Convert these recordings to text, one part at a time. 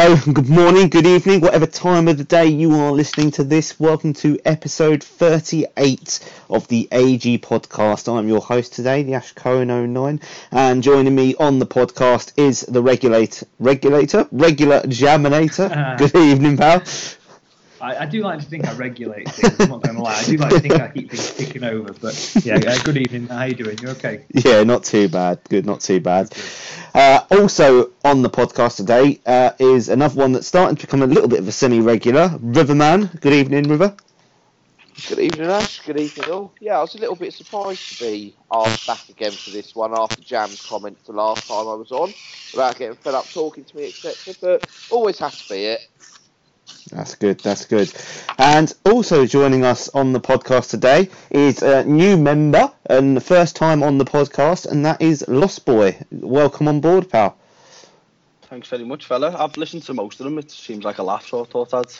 Hello, good morning, good evening, whatever time of the day you are listening to this. Welcome to episode 38 of the AG podcast. I'm your host today, the Ash Cohen 09, and joining me on the podcast is the regulator, regulator, regular jaminator. good evening, pal. I, I, do like to think I regulate things. I'm not going to lie. I do like to think I keep things ticking over. But yeah, uh, good evening. How you doing? You okay? Yeah, not too bad. Good, not too bad. Uh, also on the podcast today uh, is another one that's starting to become a little bit of a semi-regular. Riverman. Good evening, River. Good evening, Ash. Good evening, all. Yeah, I was a little bit surprised to be asked back again for this one after Jam's comments the last time I was on about getting fed up talking to me, etc. But always has to be it. That's good. That's good. And also joining us on the podcast today is a new member and the first time on the podcast, and that is Lost Boy. Welcome on board, pal. Thanks very much, fella. I've listened to most of them. It seems like a laugh, so I thought I'd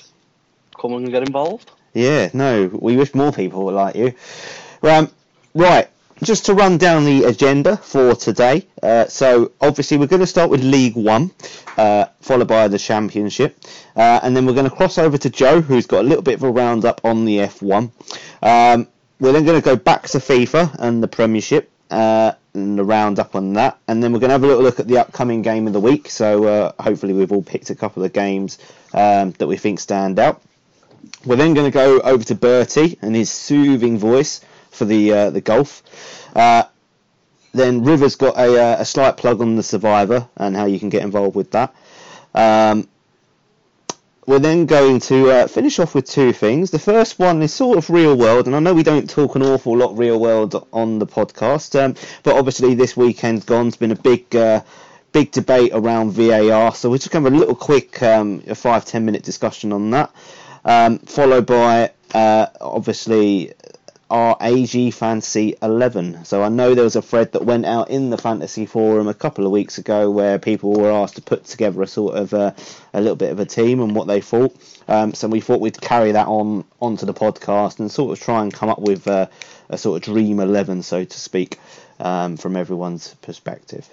come and get involved. Yeah, no, we wish more people were like you. Um, right, just to run down the agenda for today. Uh, so obviously we're going to start with League One, uh, followed by the Championship, uh, and then we're going to cross over to Joe, who's got a little bit of a roundup on the F1. Um, we're then going to go back to FIFA and the Premiership. Uh, and the roundup on that, and then we're going to have a little look at the upcoming game of the week. So uh, hopefully we've all picked a couple of games um, that we think stand out. We're then going to go over to Bertie and his soothing voice for the uh, the golf. Uh, then River's got a, uh, a slight plug on the Survivor and how you can get involved with that. Um, we're then going to uh, finish off with two things. The first one is sort of real world, and I know we don't talk an awful lot real world on the podcast, um, but obviously this weekend's gone's been a big. Uh, big debate around VAR, so we're just going to have a little quick um, a five ten minute discussion on that, um, followed by uh, obviously our AG Fantasy 11. So I know there was a thread that went out in the fantasy forum a couple of weeks ago where people were asked to put together a sort of uh, a little bit of a team and what they thought. Um, so we thought we'd carry that on onto the podcast and sort of try and come up with uh, a sort of dream 11, so to speak, um, from everyone's perspective.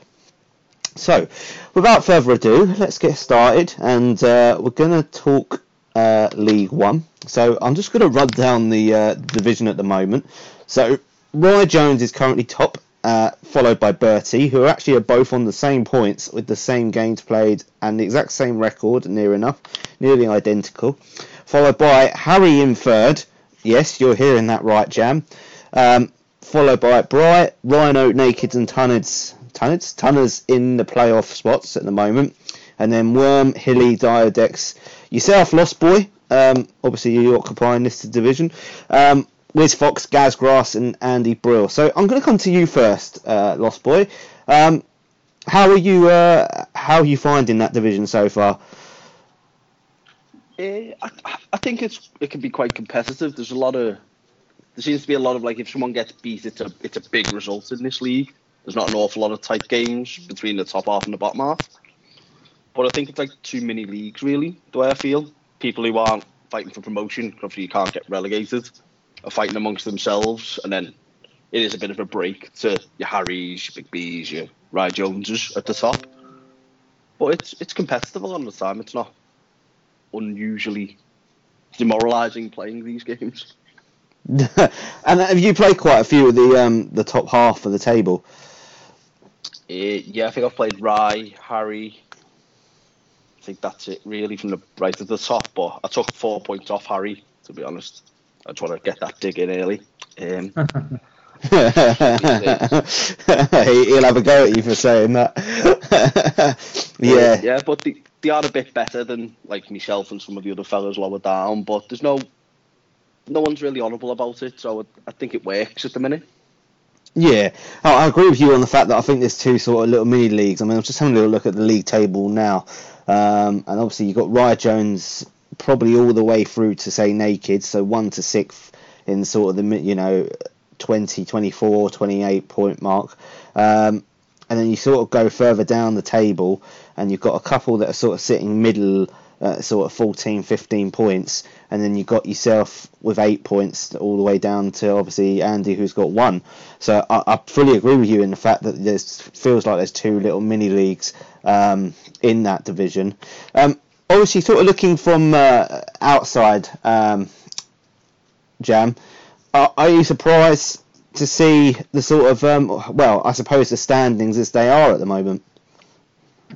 So, without further ado, let's get started, and uh, we're going to talk uh, League One. So I'm just going to run down the uh, division at the moment. So Roy Jones is currently top, uh, followed by Bertie, who are actually are both on the same points with the same games played and the exact same record, near enough, nearly identical. Followed by Harry in third. Yes, you're hearing that right, Jam. Um, followed by Bright, Rhino, Naked, and Tunners. Tunners? Tunners in the playoff spots at the moment. And then Worm, Hilly, Diodex, yourself, Lost Boy. Um, obviously, you're occupying this division. Um, Wiz Fox, Gazgrass, and Andy Brill. So I'm going to come to you first, uh, Lost Boy. Um, how are you? Uh, how are you finding that division so far? Uh, I, I think it's it can be quite competitive. There's a lot of there seems to be a lot of like if someone gets beat, it's a it's a big result in this league. There's not an awful lot of tight games between the top half and the bottom half. But I think it's like too many leagues, really, the way I feel. People who aren't fighting for promotion, obviously you can't get relegated, are fighting amongst themselves, and then it is a bit of a break to your Harrys, your Big B's, your Rye Joneses at the top. But it's it's competitive a lot of the time. It's not unusually demoralising playing these games. and have you played quite a few of the um, the top half of the table? Uh, yeah, I think I've played Rye, Harry, I think that's it really from the right at the top. But I took four points off Harry, to be honest. I just want to get that dig in early. Um, He'll have a go at you for saying that. yeah. Yeah, but they, they are a bit better than like myself and some of the other fellas lower down. But there's no no one's really honourable about it, so I think it works at the minute. Yeah, I agree with you on the fact that I think there's two sort of little mini leagues. I mean, I'm just having a little look at the league table now. Um, and obviously you've got Ryan Jones probably all the way through to say naked, so one to sixth in sort of the you know 20, 24, 28 point mark. Um, and then you sort of go further down the table, and you've got a couple that are sort of sitting middle, uh, sort of 14, 15 points, and then you've got yourself with eight points all the way down to obviously Andy, who's got one. So I, I fully agree with you in the fact that there's feels like there's two little mini leagues um, in that division. Um, obviously, sort of looking from uh, outside, um, Jam, are, are you surprised to see the sort of, um, well, I suppose the standings as they are at the moment?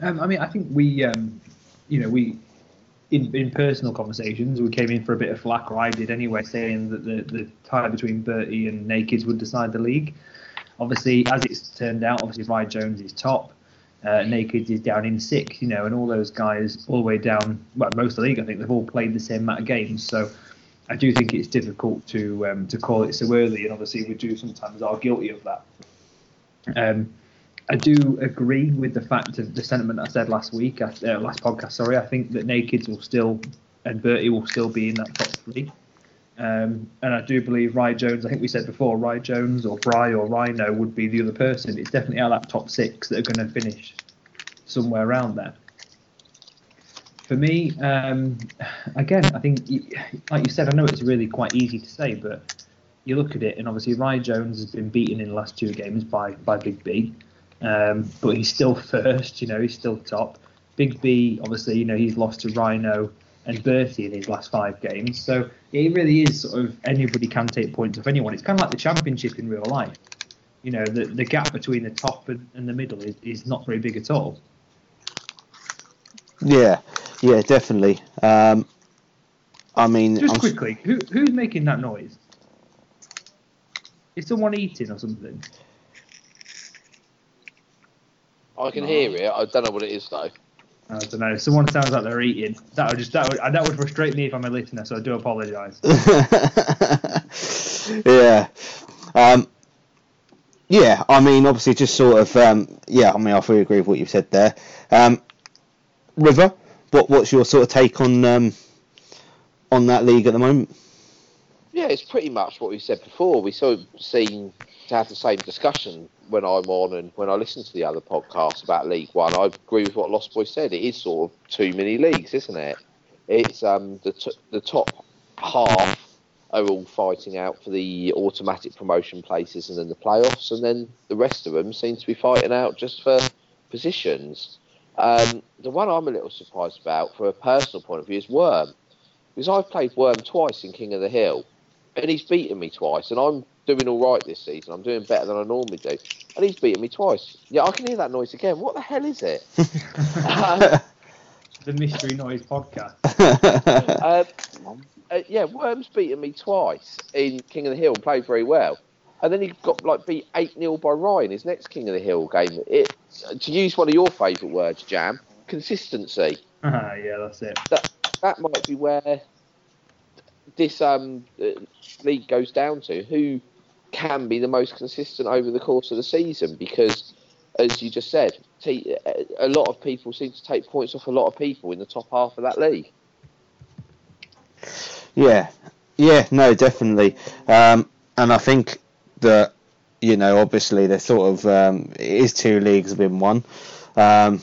Um, I mean, I think we, um, you know, we in, in personal conversations, we came in for a bit of flack, or I did anyway, saying that the, the tie between Bertie and Nakeds would decide the league. Obviously, as it's turned out, obviously Rye Jones is top, uh, Nakeds is down in sixth, you know, and all those guys all the way down, well, most of the league, I think they've all played the same amount of games. So I do think it's difficult to um, to call it so early, and obviously we do sometimes are guilty of that. Um, I do agree with the fact of the sentiment I said last week, uh, last podcast. Sorry, I think that Nakeds will still and Bertie will still be in that top three. Um, and I do believe Rye Jones. I think we said before, Rye Jones or Bry or Rhino would be the other person. It's definitely that top six that are going to finish somewhere around there. For me, um, again, I think, like you said, I know it's really quite easy to say, but you look at it, and obviously Rye Jones has been beaten in the last two games by by Big B. Um, but he's still first, you know, he's still top. Big B, obviously, you know, he's lost to Rhino and Bertie in his last five games. So it really is sort of anybody can take points off anyone. It's kind of like the championship in real life. You know, the, the gap between the top and, and the middle is, is not very big at all. Yeah, yeah, definitely. Um, I mean, just I'm, quickly, who, who's making that noise? Is someone eating or something? I can hear it. I don't know what it is though. I don't know. Someone sounds like they're eating. That would just that would that would frustrate me if I'm a listener. So I do apologise. yeah. Um, yeah, I mean, obviously, just sort of, um, yeah, I mean, I fully agree with what you've said there. Um, River, what what's your sort of take on um, on that league at the moment? Yeah, it's pretty much what we said before. We sort of seem to have the same discussion when I'm on and when I listen to the other podcasts about League One. I agree with what Lost Boy said. It is sort of too many leagues, isn't it? It's um, the t- the top half are all fighting out for the automatic promotion places and then the playoffs, and then the rest of them seem to be fighting out just for positions. Um, the one I'm a little surprised about, from a personal point of view, is Worm, because I've played Worm twice in King of the Hill, and he's beaten me twice, and I'm doing all right this season. I'm doing better than I normally do, and he's beaten me twice. Yeah, I can hear that noise again. What the hell is it? um, the Mystery Noise podcast. uh, uh, yeah, Worm's beaten me twice in King of the Hill, played very well. And then he got like beat 8 0 by Ryan, his next King of the Hill game. It, to use one of your favourite words, Jam, consistency. Uh, yeah, that's it. That, that might be where this um, uh, league goes down to. Who can be the most consistent over the course of the season? Because, as you just said, a lot of people seem to take points off a lot of people in the top half of that league. Yeah, yeah, no, definitely. Um, and I think that you know, obviously, there's sort of um, it is two leagues within one. Um,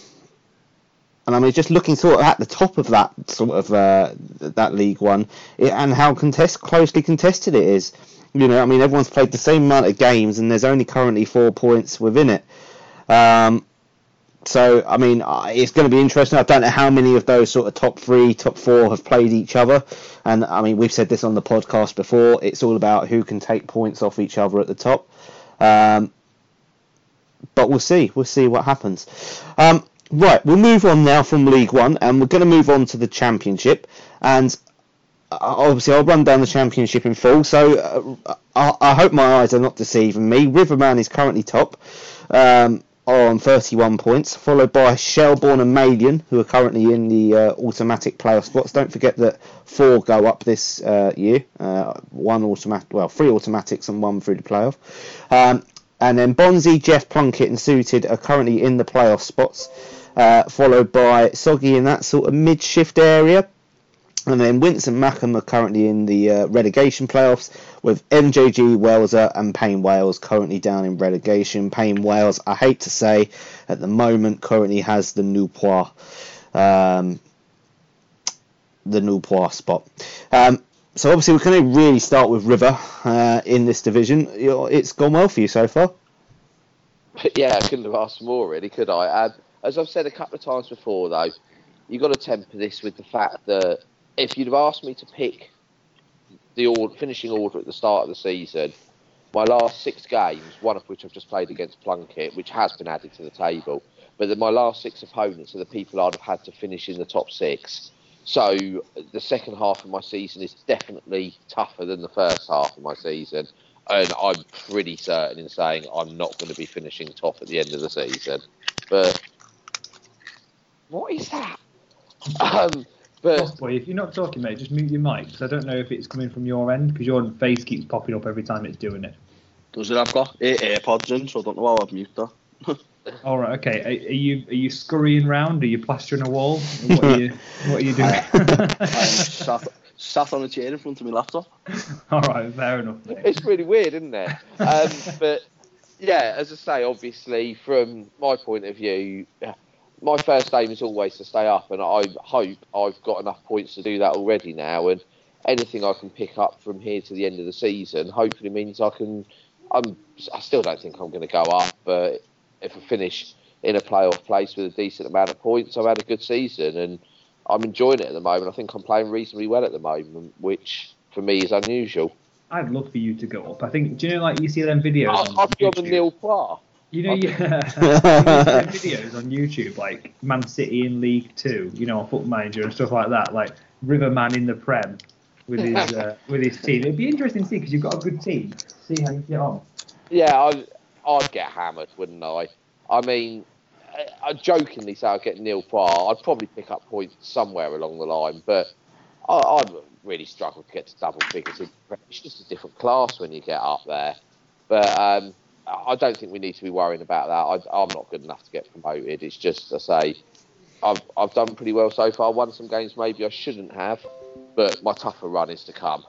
and I mean, just looking sort of at the top of that sort of uh, that League One, it, and how contest closely contested it is. You know, I mean, everyone's played the same amount of games, and there's only currently four points within it. Um, so, I mean, it's going to be interesting. I don't know how many of those sort of top three, top four have played each other. And I mean, we've said this on the podcast before. It's all about who can take points off each other at the top. Um, but we'll see. We'll see what happens. Um, right, we'll move on now from League One, and we're going to move on to the Championship. And obviously, I'll run down the Championship in full. So uh, I, I, hope my eyes are not deceiving me. Riverman is currently top. Um, on 31 points, followed by Shelbourne and Malian, who are currently in the uh, automatic playoff spots. Don't forget that four go up this uh, year. Uh, one automatic, well, three automatics and one through the playoff. Um, and then Bonzi, Jeff Plunkett, and Suited are currently in the playoff spots, uh, followed by Soggy in that sort of mid-shift area. And then Wince and Mackham are currently in the uh, relegation playoffs, with MJG Waleser and Payne Wales currently down in relegation. Payne Wales, I hate to say, at the moment currently has the Newport, um, the Newport spot. Um, so obviously going to really start with River uh, in this division. It's gone well for you so far. Yeah, I couldn't have asked more, really, could I? Um, as I've said a couple of times before, though, you've got to temper this with the fact that if you'd have asked me to pick the order, finishing order at the start of the season, my last six games, one of which I've just played against Plunkett, which has been added to the table, but the, my last six opponents are the people I'd have had to finish in the top six. So the second half of my season is definitely tougher than the first half of my season. And I'm pretty certain in saying I'm not going to be finishing top at the end of the season. But what is that? Um, but boy, if you're not talking, mate, just mute your mic because I don't know if it's coming from your end because your face keeps popping up every time it's doing it. Does it? I've got Air- AirPods in, so I don't know how I've muted that. All right, okay. Are, are you are you scurrying round? Are you plastering a wall? What are you What are you doing? I'm sat, sat on a chair in front of my laptop. All right, fair enough. mate. it's really weird, isn't it? Um, but yeah, as I say, obviously from my point of view, my first aim is always to stay up, and I hope I've got enough points to do that already now. And anything I can pick up from here to the end of the season, hopefully means I can. I'm. I still don't think I'm going to go up, but if I finish in a playoff place with a decent amount of points, I've had a good season, and I'm enjoying it at the moment. I think I'm playing reasonably well at the moment, which for me is unusual. I'd love for you to go up. I think. Do you know, like you see them videos? I- I've got a YouTube? nil par. You know, yeah. you videos on YouTube, like Man City in League Two, you know, on Foot Manager and stuff like that, like Riverman in the Prem with his uh, with his team. It'd be interesting to see because you've got a good team. See how you get on. Yeah, I, I'd get hammered, wouldn't I? I mean, I, I jokingly say I'd get nil par. I'd probably pick up points somewhere along the line, but I, I'd really struggle to get to double figures. It's just a different class when you get up there. But um, I don't think we need to be worrying about that. I, I'm not good enough to get promoted. It's just, I say, I've, I've done pretty well so far. Won some games maybe I shouldn't have, but my tougher run is to come.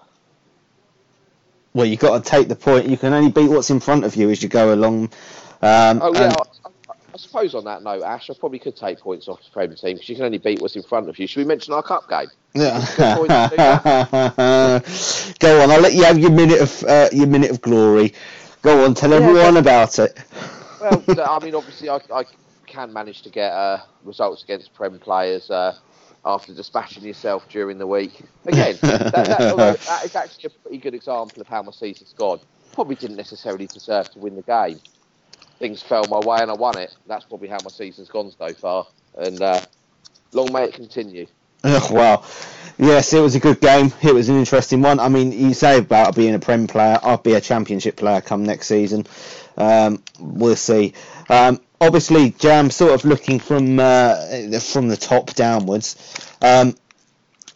Well, you've got to take the point. You can only beat what's in front of you as you go along. Um, Oh yeah, and- I, I, suppose on that note, Ash, I probably could take points off the Prem team because you can only beat what's in front of you. Should we mention our cup game? Yeah. Good point to Go on, I'll let you have your minute of uh, your minute of glory. Go on, tell Yeah, everyone but- about it. Well, I mean, obviously, I, I can manage to get uh, results against Prem players uh, after dispatching yourself during the week. Again, that, that, that is actually a pretty good example of how my season's gone. Probably didn't necessarily deserve to win the game. Things fell my way and I won it. That's probably how my season's gone so far. And uh, long may it continue. Ugh, wow. Yes, it was a good game. It was an interesting one. I mean, you say about being a Prem player. I'll be a Championship player come next season. Um, we'll see. Um, obviously, Jam sort of looking from uh, from the top downwards. Um,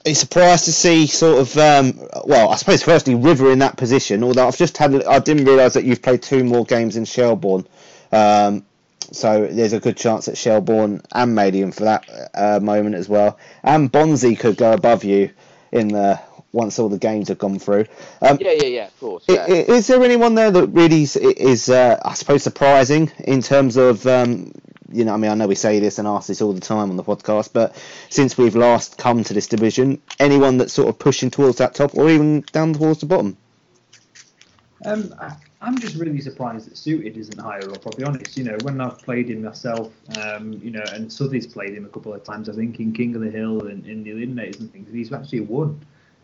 you surprised to see sort of um, well, I suppose firstly River in that position. Although I've just had, I didn't realise that you've played two more games in Shelbourne. Um, so there's a good chance that Shelbourne and Madian for that uh, moment as well, and Bonzi could go above you in the once all the games have gone through. Um, Yeah, yeah, yeah, of course. Yeah. i- Is there anyone there that really is, is uh, I suppose, surprising in terms of, um, you know, I mean, I know we say this and ask this all the time on the podcast, but since we've last come to this division, anyone that's sort of pushing towards that top or even down towards the bottom? Um, I- I'm just really surprised that Suited isn't higher up. I'll be honest. You know, when I've played him myself, um, you know, and Suddy's played him a couple of times. I think in King of the Hill and in the Eliminators and things, he's actually won.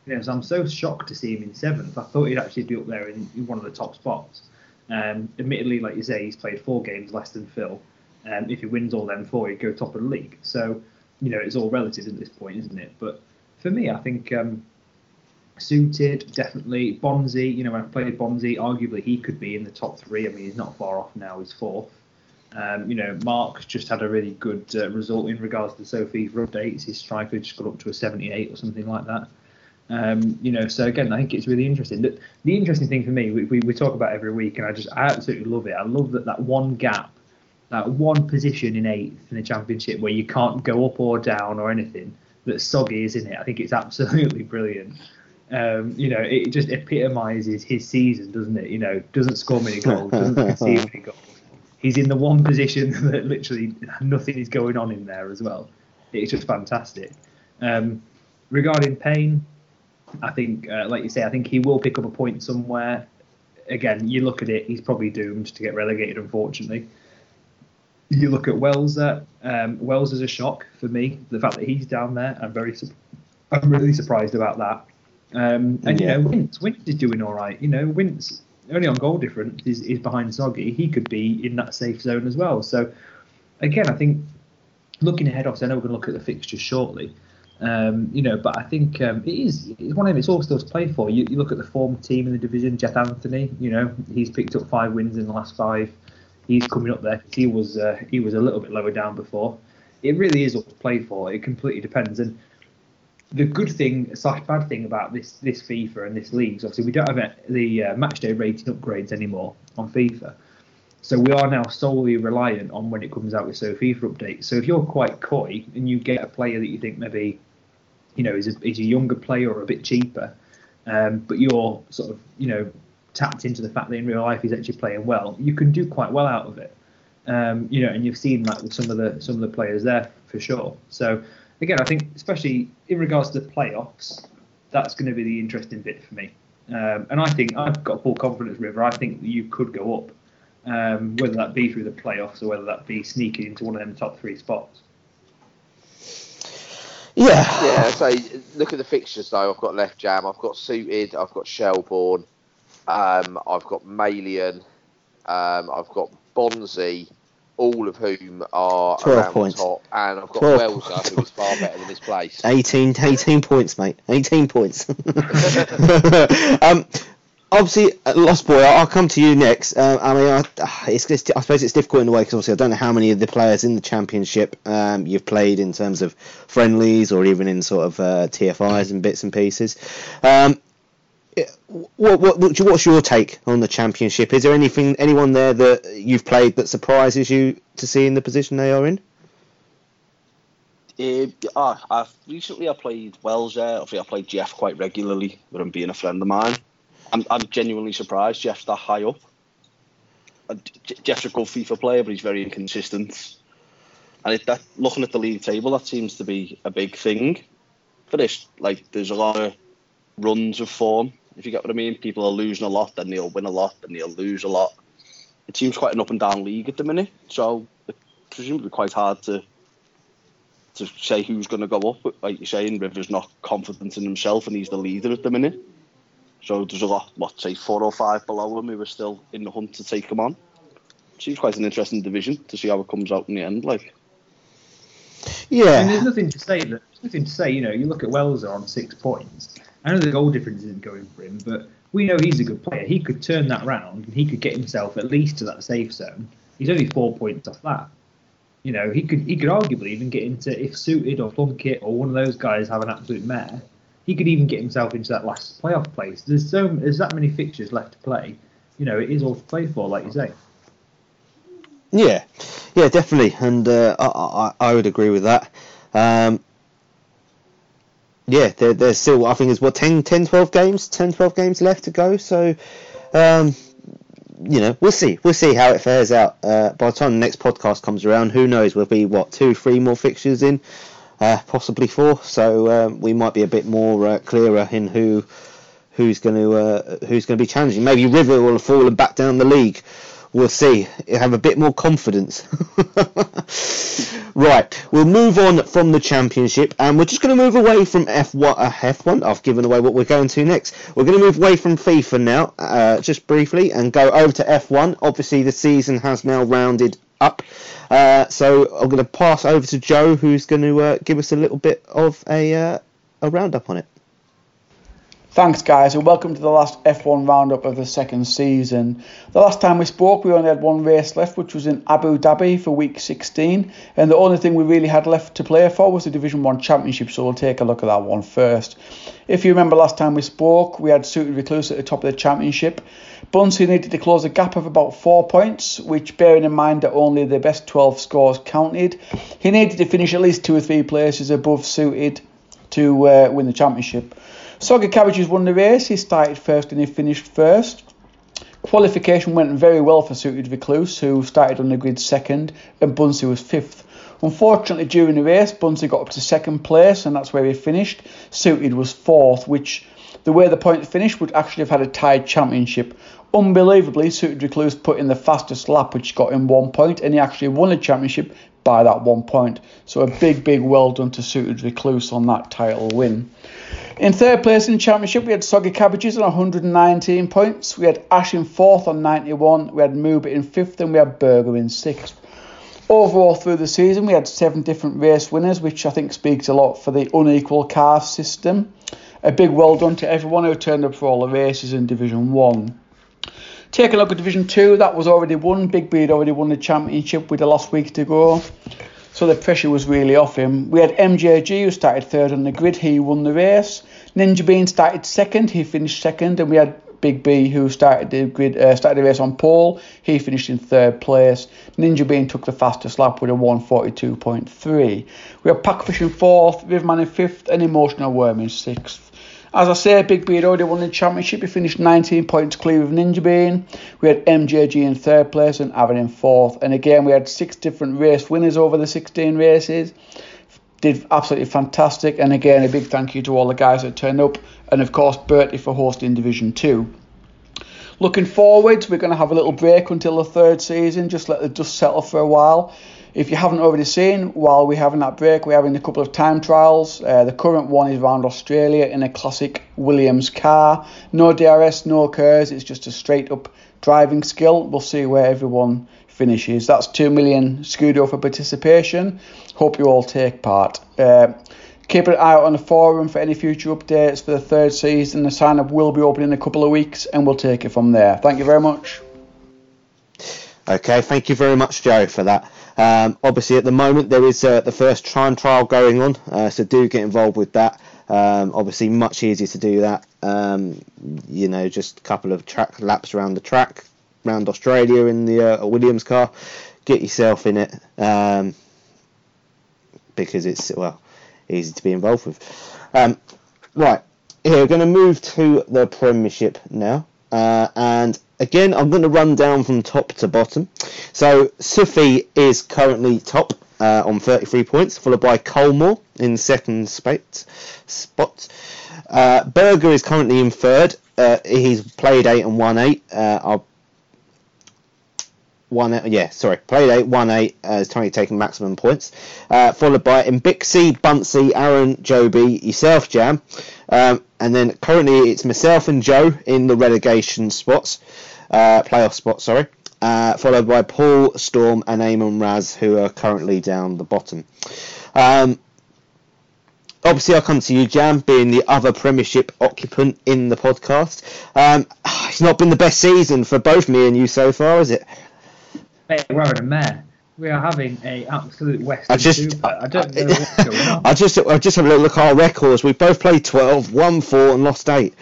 You know, so I'm so shocked to see him in seventh. I thought he'd actually be up there in, in one of the top spots. Um, admittedly, like you say, he's played four games less than Phil. Um, if he wins all them four, he'd go top of the league. So, you know, it's all relative at this point, isn't it? But for me, I think um, suited, definitely. Bonzi, you know, when I played Bonzi, arguably he could be in the top three. I mean, he's not far off now, he's fourth. Um, you know, Mark just had a really good uh, result in regards to Sophie's updates. His striker just got up to a 78 or something like that. Um, you know, so again, I think it's really interesting. The, the interesting thing for me, we, we, we talk about every week, and I just I absolutely love it. I love that that one gap, that one position in eighth in the championship where you can't go up or down or anything. That Soggy is in it. I think it's absolutely brilliant. Um, you know, it just epitomises his season, doesn't it? You know, doesn't score many goals, doesn't concede many goals. He's in the one position that literally nothing is going on in there as well. It's just fantastic. Um, regarding Payne, I think, uh, like you say, I think he will pick up a point somewhere. Again, you look at it, he's probably doomed to get relegated, unfortunately. You look at Wells. Um, Wells is a shock for me. The fact that he's down there, I'm very, I'm really surprised about that. Um, and Yeah. you know, Wince, Wince is doing all right. You know, Wince only on goal difference is, is behind Soggy. He could be in that safe zone as well. So again, I think looking ahead, obviously, I know we're going to look at the fixtures shortly. Um, you know, but I think um, it is it's one of them. It's all still to play for. You, you look at the form team in the division. Jeff Anthony, you know, he's picked up five wins in the last five. He's coming up there. He was uh, he was a little bit lower down before. It really is all to play for. It completely depends. And the good thing slash bad thing about this this FIFA and this league is obviously we don't have the uh, match day rating upgrades anymore on FIFA. So we are now solely reliant on when it comes out with so FIFA updates. So if you're quite coy and you get a player that you think maybe, you know, is a, is a younger player or a bit cheaper, um, but you're sort of, you know, tapped into the fact that in real life he's actually playing well, you can do quite well out of it. Um, you know, and you've seen that with some of the some of the players there for sure. So again, I think especially in regards to the playoffs, that's going to be the interesting bit for me. Um, and I think I've got full confidence, River. I think you could go up um, whether that be through the playoffs or whether that be sneaking into one of them top three spots. Yeah. Yeah, so look at the fixtures though. I've got Left Jam, I've got Suited, I've got Shelbourne, um, I've got Malian, um, I've got Bonzi, all of whom are 12 around points. the top, and I've got 12 Welser, who is far better than this place. 18, 18 points, mate. 18 points. um, obviously, uh, Lost Boy, I'll, come to you next. Uh, I mean, I, it's, it's, I suppose it's difficult in a way because obviously I don't know how many of the players in the championship um, you've played in terms of friendlies or even in sort of uh, TFIs and bits and pieces. Um, what, what, what- what's your take on the championship? Is there anything, anyone there that you've played that surprises you to see in the position they are in? Uh, I've recently I played Wells there. Obviously, I played Jeff quite regularly with him being a friend of mine. I'm, I'm genuinely surprised Jeff's that high up. Uh, Jeff's a good FIFA player, but he's very inconsistent. And it, that looking at the league table, that seems to be a big thing for this. Like, there's a lot of runs of form. If you get what I mean, people are losing a lot, then they'll win a lot, then they'll lose a lot. It seems quite an up and down league at the minute, so it's presumably quite hard to to say who's going to go up. But like you're saying, Rivers not confident in himself, and he's the leader at the minute. So there's a lot, what say, four or five below him who are still in the hunt to take him on. Seems quite an interesting division to see how it comes out in the end. Like, Yeah. And there's nothing to say that there's nothing to say. You know, you look at Welser on six points. I know the goal difference isn't going for him, but we know he's a good player. He could turn that round and he could get himself at least to that safe zone. He's only four points off that. You know, he could he could arguably even get into if suited or Plunkett or one of those guys have an absolute mare. He could even get himself into that last playoff place. There's so there's that many fixtures left to play. You know, it is all to play for, like you say. Yeah, yeah, definitely, and uh, I, I I would agree with that. Um, yeah, there, there's still I think there's what 10, 10, 12 games, 10, 12 games left to go. So, um, you know, we'll see, we'll see how it fares out. Uh, by the time the next podcast comes around, who knows? We'll be what two, three more fixtures in, uh, possibly four. So um, we might be a bit more uh, clearer in who who's going to uh, who's going to be challenging. Maybe River will have fallen back down the league. We'll see. Have a bit more confidence. right, we'll move on from the championship, and we're just going to move away from F1. Uh, F1. I've given away what we're going to next. We're going to move away from FIFA now, uh, just briefly, and go over to F1. Obviously, the season has now rounded up. Uh, so I'm going to pass over to Joe, who's going to uh, give us a little bit of a uh, a roundup on it. Thanks, guys, and welcome to the last F1 roundup of the second season. The last time we spoke, we only had one race left, which was in Abu Dhabi for week 16, and the only thing we really had left to play for was the Division 1 Championship, so we'll take a look at that one first. If you remember last time we spoke, we had Suited Recluse at the top of the championship. Bunsey needed to close a gap of about four points, which, bearing in mind that only the best 12 scores counted, he needed to finish at least two or three places above Suited to uh, win the championship. Soggy Cabbages won the race. He started first and he finished first. Qualification went very well for Suited Recluse, who started on the grid second, and Bunsey was fifth. Unfortunately, during the race, Bunsey got up to second place, and that's where he finished. Suited was fourth, which the way the points finished would actually have had a tied championship. Unbelievably, Suited Recluse put in the fastest lap, which got him one point, and he actually won the championship by that one point. So a big, big well done to Suited Recluse on that title win. In third place in the championship, we had Soggy Cabbages on 119 points. We had Ash in fourth on 91. We had Mooba in fifth, and we had Burger in sixth. Overall, through the season, we had seven different race winners, which I think speaks a lot for the unequal car system. A big well done to everyone who turned up for all the races in Division 1. Take a look at Division 2, that was already won. Big B had already won the championship with the last week to go. So the pressure was really off him. We had MJG who started third on the grid, he won the race. Ninja Bean started second, he finished second, and we had Big B, who started the grid, uh, started the race on pole, he finished in third place. Ninja Bean took the fastest lap with a 142.3. We have Packfish in fourth, Riverman in fifth, and Emotional Worm in sixth. As I say, Big B had already won the championship. He finished 19 points clear of Ninja Bean. We had MJG in third place and Avon in fourth. And again, we had six different race winners over the 16 races did absolutely fantastic. And again, a big thank you to all the guys that turned up, and of course Bertie for hosting Division Two. Looking forward, we're going to have a little break until the third season. Just let the dust settle for a while. If you haven't already seen, while we're having that break, we're having a couple of time trials. Uh, the current one is around Australia in a classic Williams car. No DRS, no KERS. It's just a straight up driving skill. We'll see where everyone finishes. That's 2 million Scudo for participation. Hope you all take part. Uh, keep an eye out on the forum for any future updates for the third season. The sign up will be open in a couple of weeks and we'll take it from there. Thank you very much. Okay, thank you very much, Joe, for that. Um, obviously, at the moment, there is uh, the first time trial going on, uh, so do get involved with that. Um, obviously, much easier to do that. Um, you know, just a couple of track laps around the track, around Australia in the uh, Williams car. Get yourself in it um, because it's well easy to be involved with. Um, right, here we're going to move to the Premiership now, uh, and again I'm going to run down from top to bottom. So Sufi is currently top. Uh, on 33 points, followed by Colmore in second spot. spot. Uh, Berger is currently in third. Uh, he's played eight and won eight. Uh, one yeah sorry played eight one eight uh, is currently taking maximum points uh, followed by Mbixi Bunsey Aaron Joby yourself Jam um, and then currently it's myself and Joe in the relegation spots uh, playoff spots sorry uh, followed by Paul Storm and Eamon Raz who are currently down the bottom. Um, obviously I'll come to you Jam being the other premiership occupant in the podcast. Um, it's not been the best season for both me and you so far is it? We're a mare. We are having a absolute Western I just. I, I don't know what's going on. I just, I just have a look at our records. We both played 12, won 4 and lost 8.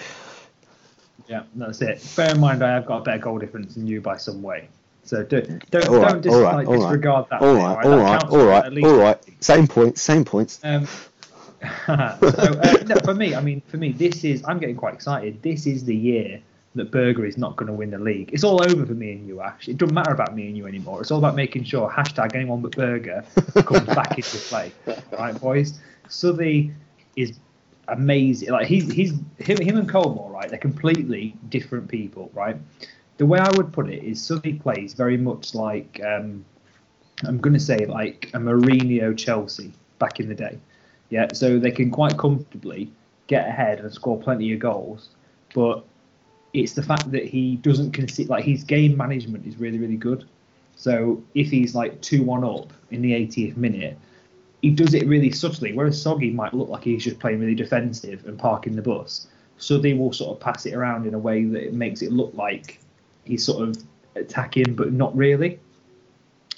Yeah, that's it. Bear in mind, I have got a better goal difference than you by some way. So don't don't, all right, don't dis- all right, like, all disregard that. All right, all right, all right, all right. Same points, same points. Um, so uh, no, for me, I mean, for me, this is. I'm getting quite excited. This is the year that Berger is not going to win the league. It's all over for me and you, Ash. It doesn't matter about me and you anymore. It's all about making sure hashtag anyone but Berger comes back into play. Right, boys? Southey is amazing. Like he's he's him him and Colmore, right? They're completely different people, right? The way I would put it is Southey plays very much like um, I'm going to say like a Mourinho Chelsea back in the day. Yeah, so they can quite comfortably get ahead and score plenty of goals, but it's the fact that he doesn't consider like his game management is really really good. So if he's like two one up in the 80th minute, he does it really subtly. Whereas Soggy might look like he's just playing really defensive and parking the bus, so they will sort of pass it around in a way that it makes it look like he's sort of attacking, but not really.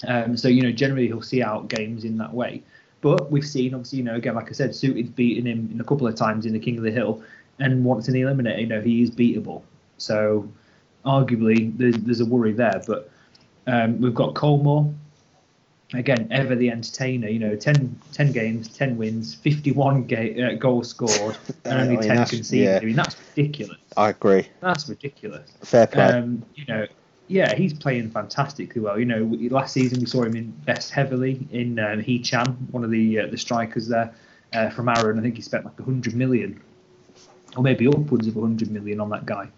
Um, so you know, generally he'll see out games in that way. But we've seen, obviously, you know, again, like I said, Suited beating him a couple of times in the King of the Hill, and once in the eliminator, you know, he is beatable. So arguably there's, there's a worry there. But um, we've got Colmore, again, ever the entertainer. You know, 10, 10 games, 10 wins, 51 ga- uh, goals scored, and only I mean, 10 conceded. Yeah. I mean, that's ridiculous. I agree. That's ridiculous. Fair play. Um, you know, yeah, he's playing fantastically well. You know, last season we saw him invest heavily in um, Hee Chan, one of the uh, the strikers there uh, from Aaron. I think he spent like 100 million or maybe upwards of 100 million on that guy.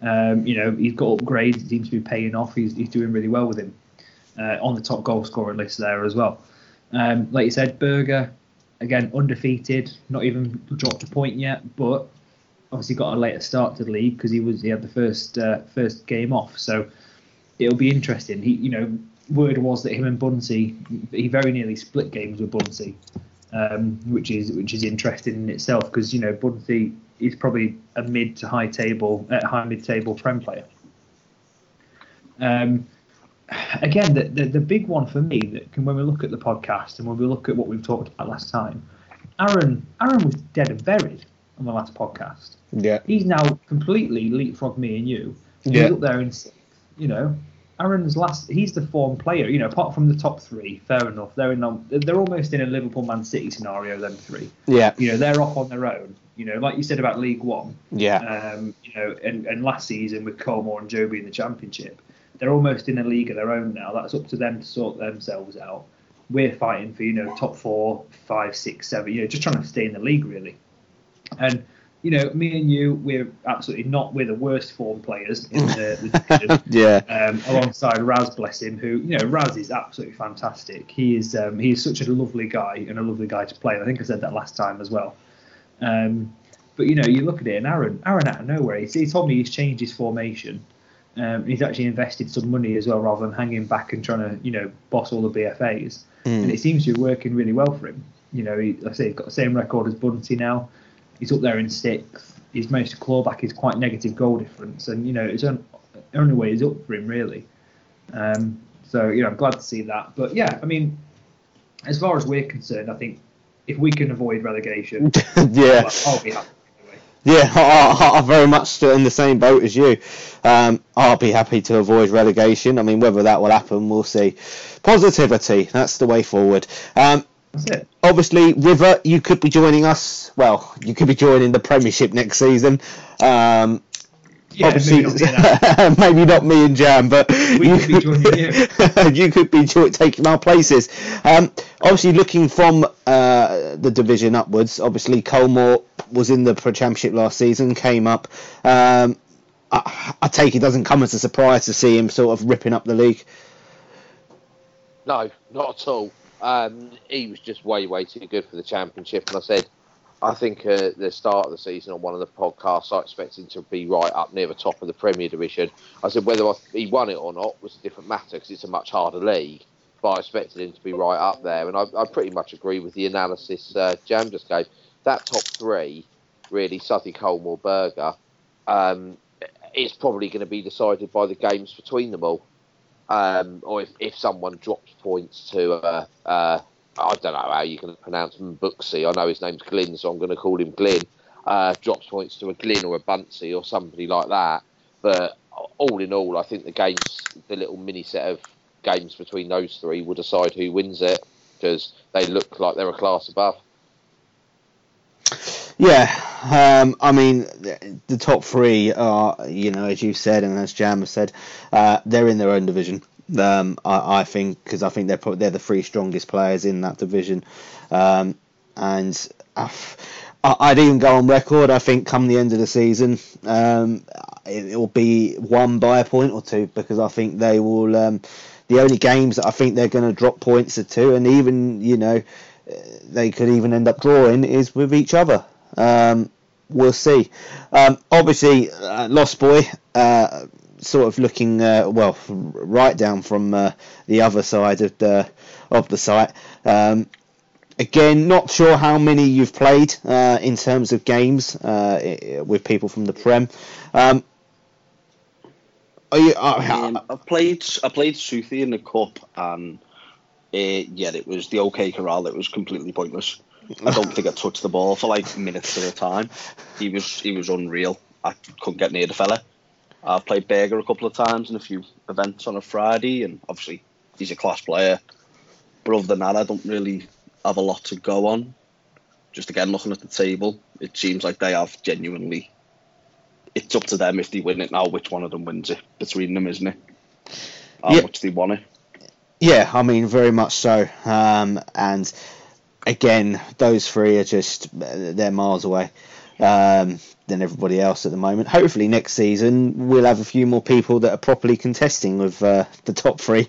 Um, you know, he's got upgrades. Seems to be paying off. He's, he's doing really well with him uh, on the top goal scorer list there as well. Um, like you said, Berger, again, undefeated, not even dropped a point yet, but obviously got a later start to the league because he was he had the first uh, first game off. So it'll be interesting. He, you know, word was that him and Bunsey, he very nearly split games with Bunsey, um, which is which is interesting in itself because you know Bunsey is probably a mid to high table, uh, high mid table prem player. Um, again, the, the, the big one for me that can, when we look at the podcast and when we look at what we've talked about last time, Aaron Aaron was dead and buried on the last podcast. Yeah. He's now completely leapfrogged me and you. He's Yeah. up there in sixth, you know. Aaron's last he's the form player, you know, apart from the top three, fair enough. They're in they're almost in a Liverpool Man City scenario, them three. Yeah. You know, they're off on their own. You know, like you said about League One, Yeah. um, you know, and, and last season with Colmore and Joby in the Championship, they're almost in a league of their own now. That's up to them to sort themselves out. We're fighting for you know top four, five, six, seven. You know, just trying to stay in the league really. And you know, me and you, we're absolutely not. We're the worst form players in the, the division. Yeah. Um, alongside Raz, bless him, who you know Raz is absolutely fantastic. He is um, he is such a lovely guy and a lovely guy to play. I think I said that last time as well. Um, but you know, you look at it, and Aaron, Aaron out of nowhere, he, he told me he's changed his formation. Um, he's actually invested some money as well, rather than hanging back and trying to, you know, boss all the BFAs. And it seems to be working really well for him. You know, he, like I say, he's got the same record as Bunty now. He's up there in sixth. His most clawback is quite negative goal difference, and you know, it's on, only way is up for him really. Um, so you know, I'm glad to see that. But yeah, I mean, as far as we're concerned, I think if we can avoid relegation, yeah. well, I'll be happy. Anyway. Yeah, I, I'm very much still in the same boat as you. Um, I'll be happy to avoid relegation. I mean, whether that will happen, we'll see. Positivity, that's the way forward. Um, obviously, River, you could be joining us. Well, you could be joining the Premiership next season. Um, Yeah, obviously, maybe not me and Aaron. maybe not me and Jam, but We you could be you. you could be jo- taking our places. Um, obviously, looking from uh, the division upwards, obviously Colmore was in the Pro Championship last season, came up. Um, I, I take it doesn't come as a surprise to see him sort of ripping up the league. No, not at all. Um, he was just way, way too good for the championship. And I said, I think uh, the start of the season on one of the podcasts, I expected him to be right up near the top of the Premier Division. I said whether I, he won it or not was a different matter because it's a much harder league. But I expected him to be right up there, and I, I pretty much agree with the analysis uh, Jam just gave. That top three, really, Southey, Colmore, Berger, um, it's probably going to be decided by the games between them all um, or if, if someone drops points to, uh, uh, I don't know how you can pronounce Booksy. I know his name's Glyn, so I'm going to call him Glyn. Uh, drops points to a Glyn or a Bunsey or somebody like that. But all in all, I think the games, the little mini set of games between those three will decide who wins it because they look like they're a class above. Yeah, um, I mean the, the top three are, you know, as you said and as Jam has said, uh, they're in their own division. Um, I, I think because I think they're probably they're the three strongest players in that division, um, and I, I'd even go on record. I think come the end of the season, um, it will be won by a point or two because I think they will. Um, the only games that I think they're going to drop points are two, and even you know they could even end up drawing is with each other. Um, we'll see. Um, obviously, uh, Lost Boy, uh, sort of looking uh, well right down from uh, the other side of the of the site. Um, again, not sure how many you've played uh, in terms of games uh, with people from the Prem. Um, you? Um, I've played I played Southey in the cup and uh, yeah, it was the OK Corral. It was completely pointless. I don't think I touched the ball for like minutes at a time. He was he was unreal. I couldn't get near the fella. I've played Berger a couple of times in a few events on a Friday, and obviously he's a class player. But other than that, I don't really have a lot to go on. Just again, looking at the table, it seems like they have genuinely. It's up to them if they win it now. Which one of them wins it between them, isn't it? How Yeah. much they want it. Yeah, I mean, very much so. Um, and again, those three are just they're miles away. Um, than everybody else at the moment. Hopefully next season we'll have a few more people that are properly contesting with uh, the top three.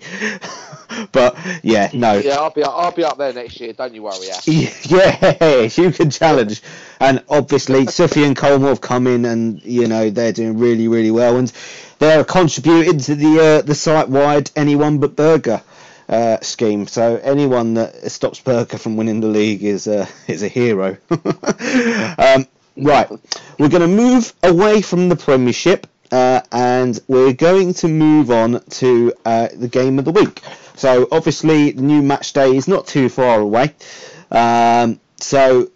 but yeah, no. Yeah, I'll be I'll be up there next year. Don't you worry, Ash. Yes, you can challenge. And obviously, Suffy and Colmore have come in, and you know they're doing really, really well, and they're contributing to the uh, the site wide anyone but Burger uh, scheme. So anyone that stops Burger from winning the league is uh, is a hero. um, right, we're going to move away from the Premiership. Uh, and we're going to move on to uh, the game of the week. So obviously the new match day is not too far away. Um, so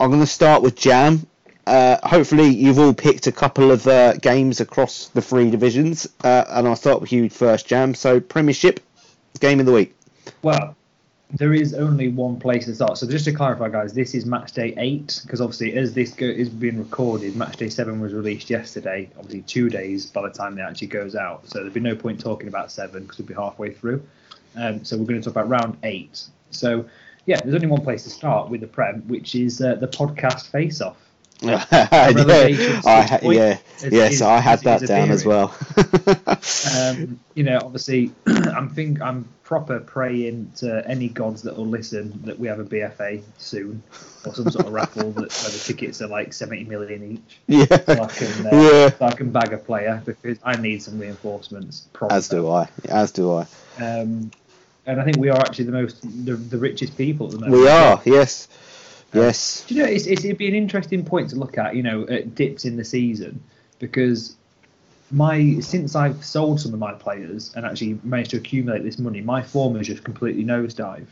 I'm going to start with Jam. Uh, hopefully you've all picked a couple of uh, games across the three divisions, uh, and I'll start with you first, Jam. So Premiership game of the week. Well, there is only one place to start. So just to clarify, guys, this is match day eight because obviously as this go- is being recorded, match day seven was released yesterday. Obviously two days by the time it actually goes out, so there'd be no point talking about seven because we'd be halfway through. Um, so we're going to talk about round eight. So yeah, there's only one place to start with the prem, which is uh, the podcast face off. Yeah, I yeah, is- yes, is- I had is- that down as well. um, you know, obviously, I'm think I'm proper praying to any gods that will listen that we have a BFA soon or some sort of raffle that where the tickets are like 70 million each. yeah, So I can, uh, yeah. so I can bag a player because I need some reinforcements. Pronto. As do I. As do I. Um, and I think we are actually the most the, the richest people at the moment. We are. Yes. Yes. Do you know, it's, it's, it'd be an interesting point to look at, you know, at dips in the season because my since I've sold some of my players and actually managed to accumulate this money, my form has just completely nosedived.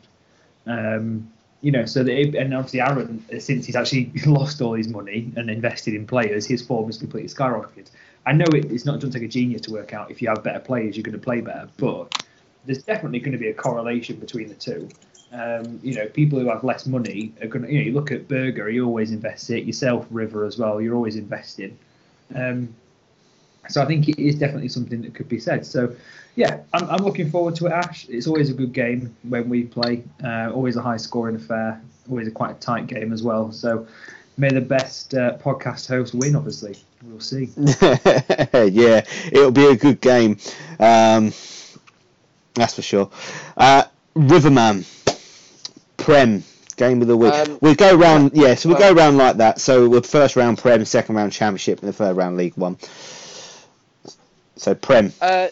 Um, you know, so that it, and obviously Aaron, since he's actually lost all his money and invested in players, his form has completely skyrocketed. I know it, it's not going to take a genius to work out if you have better players, you're going to play better, but there's definitely going to be a correlation between the two. Um, you know, people who have less money are going to, you know, you look at Burger, you always invest it. Yourself, River, as well, you're always investing. Um, so I think it is definitely something that could be said. So, yeah, I'm, I'm looking forward to it, Ash. It's always a good game when we play. Uh, always a high scoring affair. Always a quite a tight game as well. So, may the best uh, podcast host win. Obviously, we'll see. yeah, it'll be a good game. Um, that's for sure. Uh, Riverman, Prem, game of the week. Um, we go round, yeah, so we well- go round like that. So with first round Prem, second round Championship, and the third round League One. So Prem, Uh,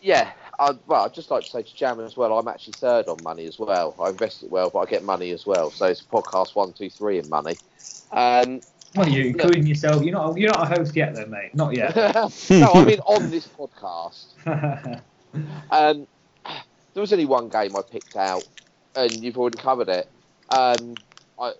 yeah. I, well, I'd just like to say to Jam as well. I'm actually third on money as well. I invest it well, but I get money as well. So it's podcast one, two, three in money. Um, Well, you're including yourself. You're not. You're not a host yet, though, mate. Not yet. no, I mean on this podcast. Um, there was only one game I picked out, and you've already covered it. Um, I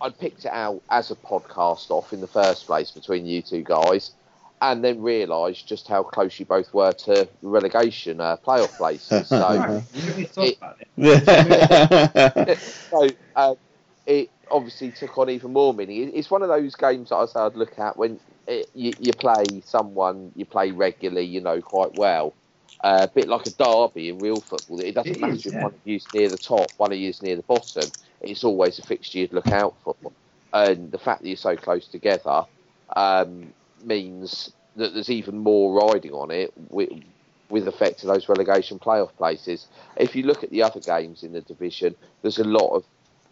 I picked it out as a podcast off in the first place between you two guys, and then realised just how close you both were to relegation uh, playoff places. So, Right, you don't need to talk about it. so uh, it obviously took on even more meaning. It's one of those games that I say I'd look at when it, you, you play someone you play regularly, you know quite well. Uh, a bit like a derby in real football. It doesn't It matter is, if yeah. one of you's near the top, one of you's near the bottom. It's always a fixture you'd look out for. And the fact that you're so close together um, means that there's even more riding on it with, with effect to those relegation playoff places. If you look at the other games in the division, there's a lot of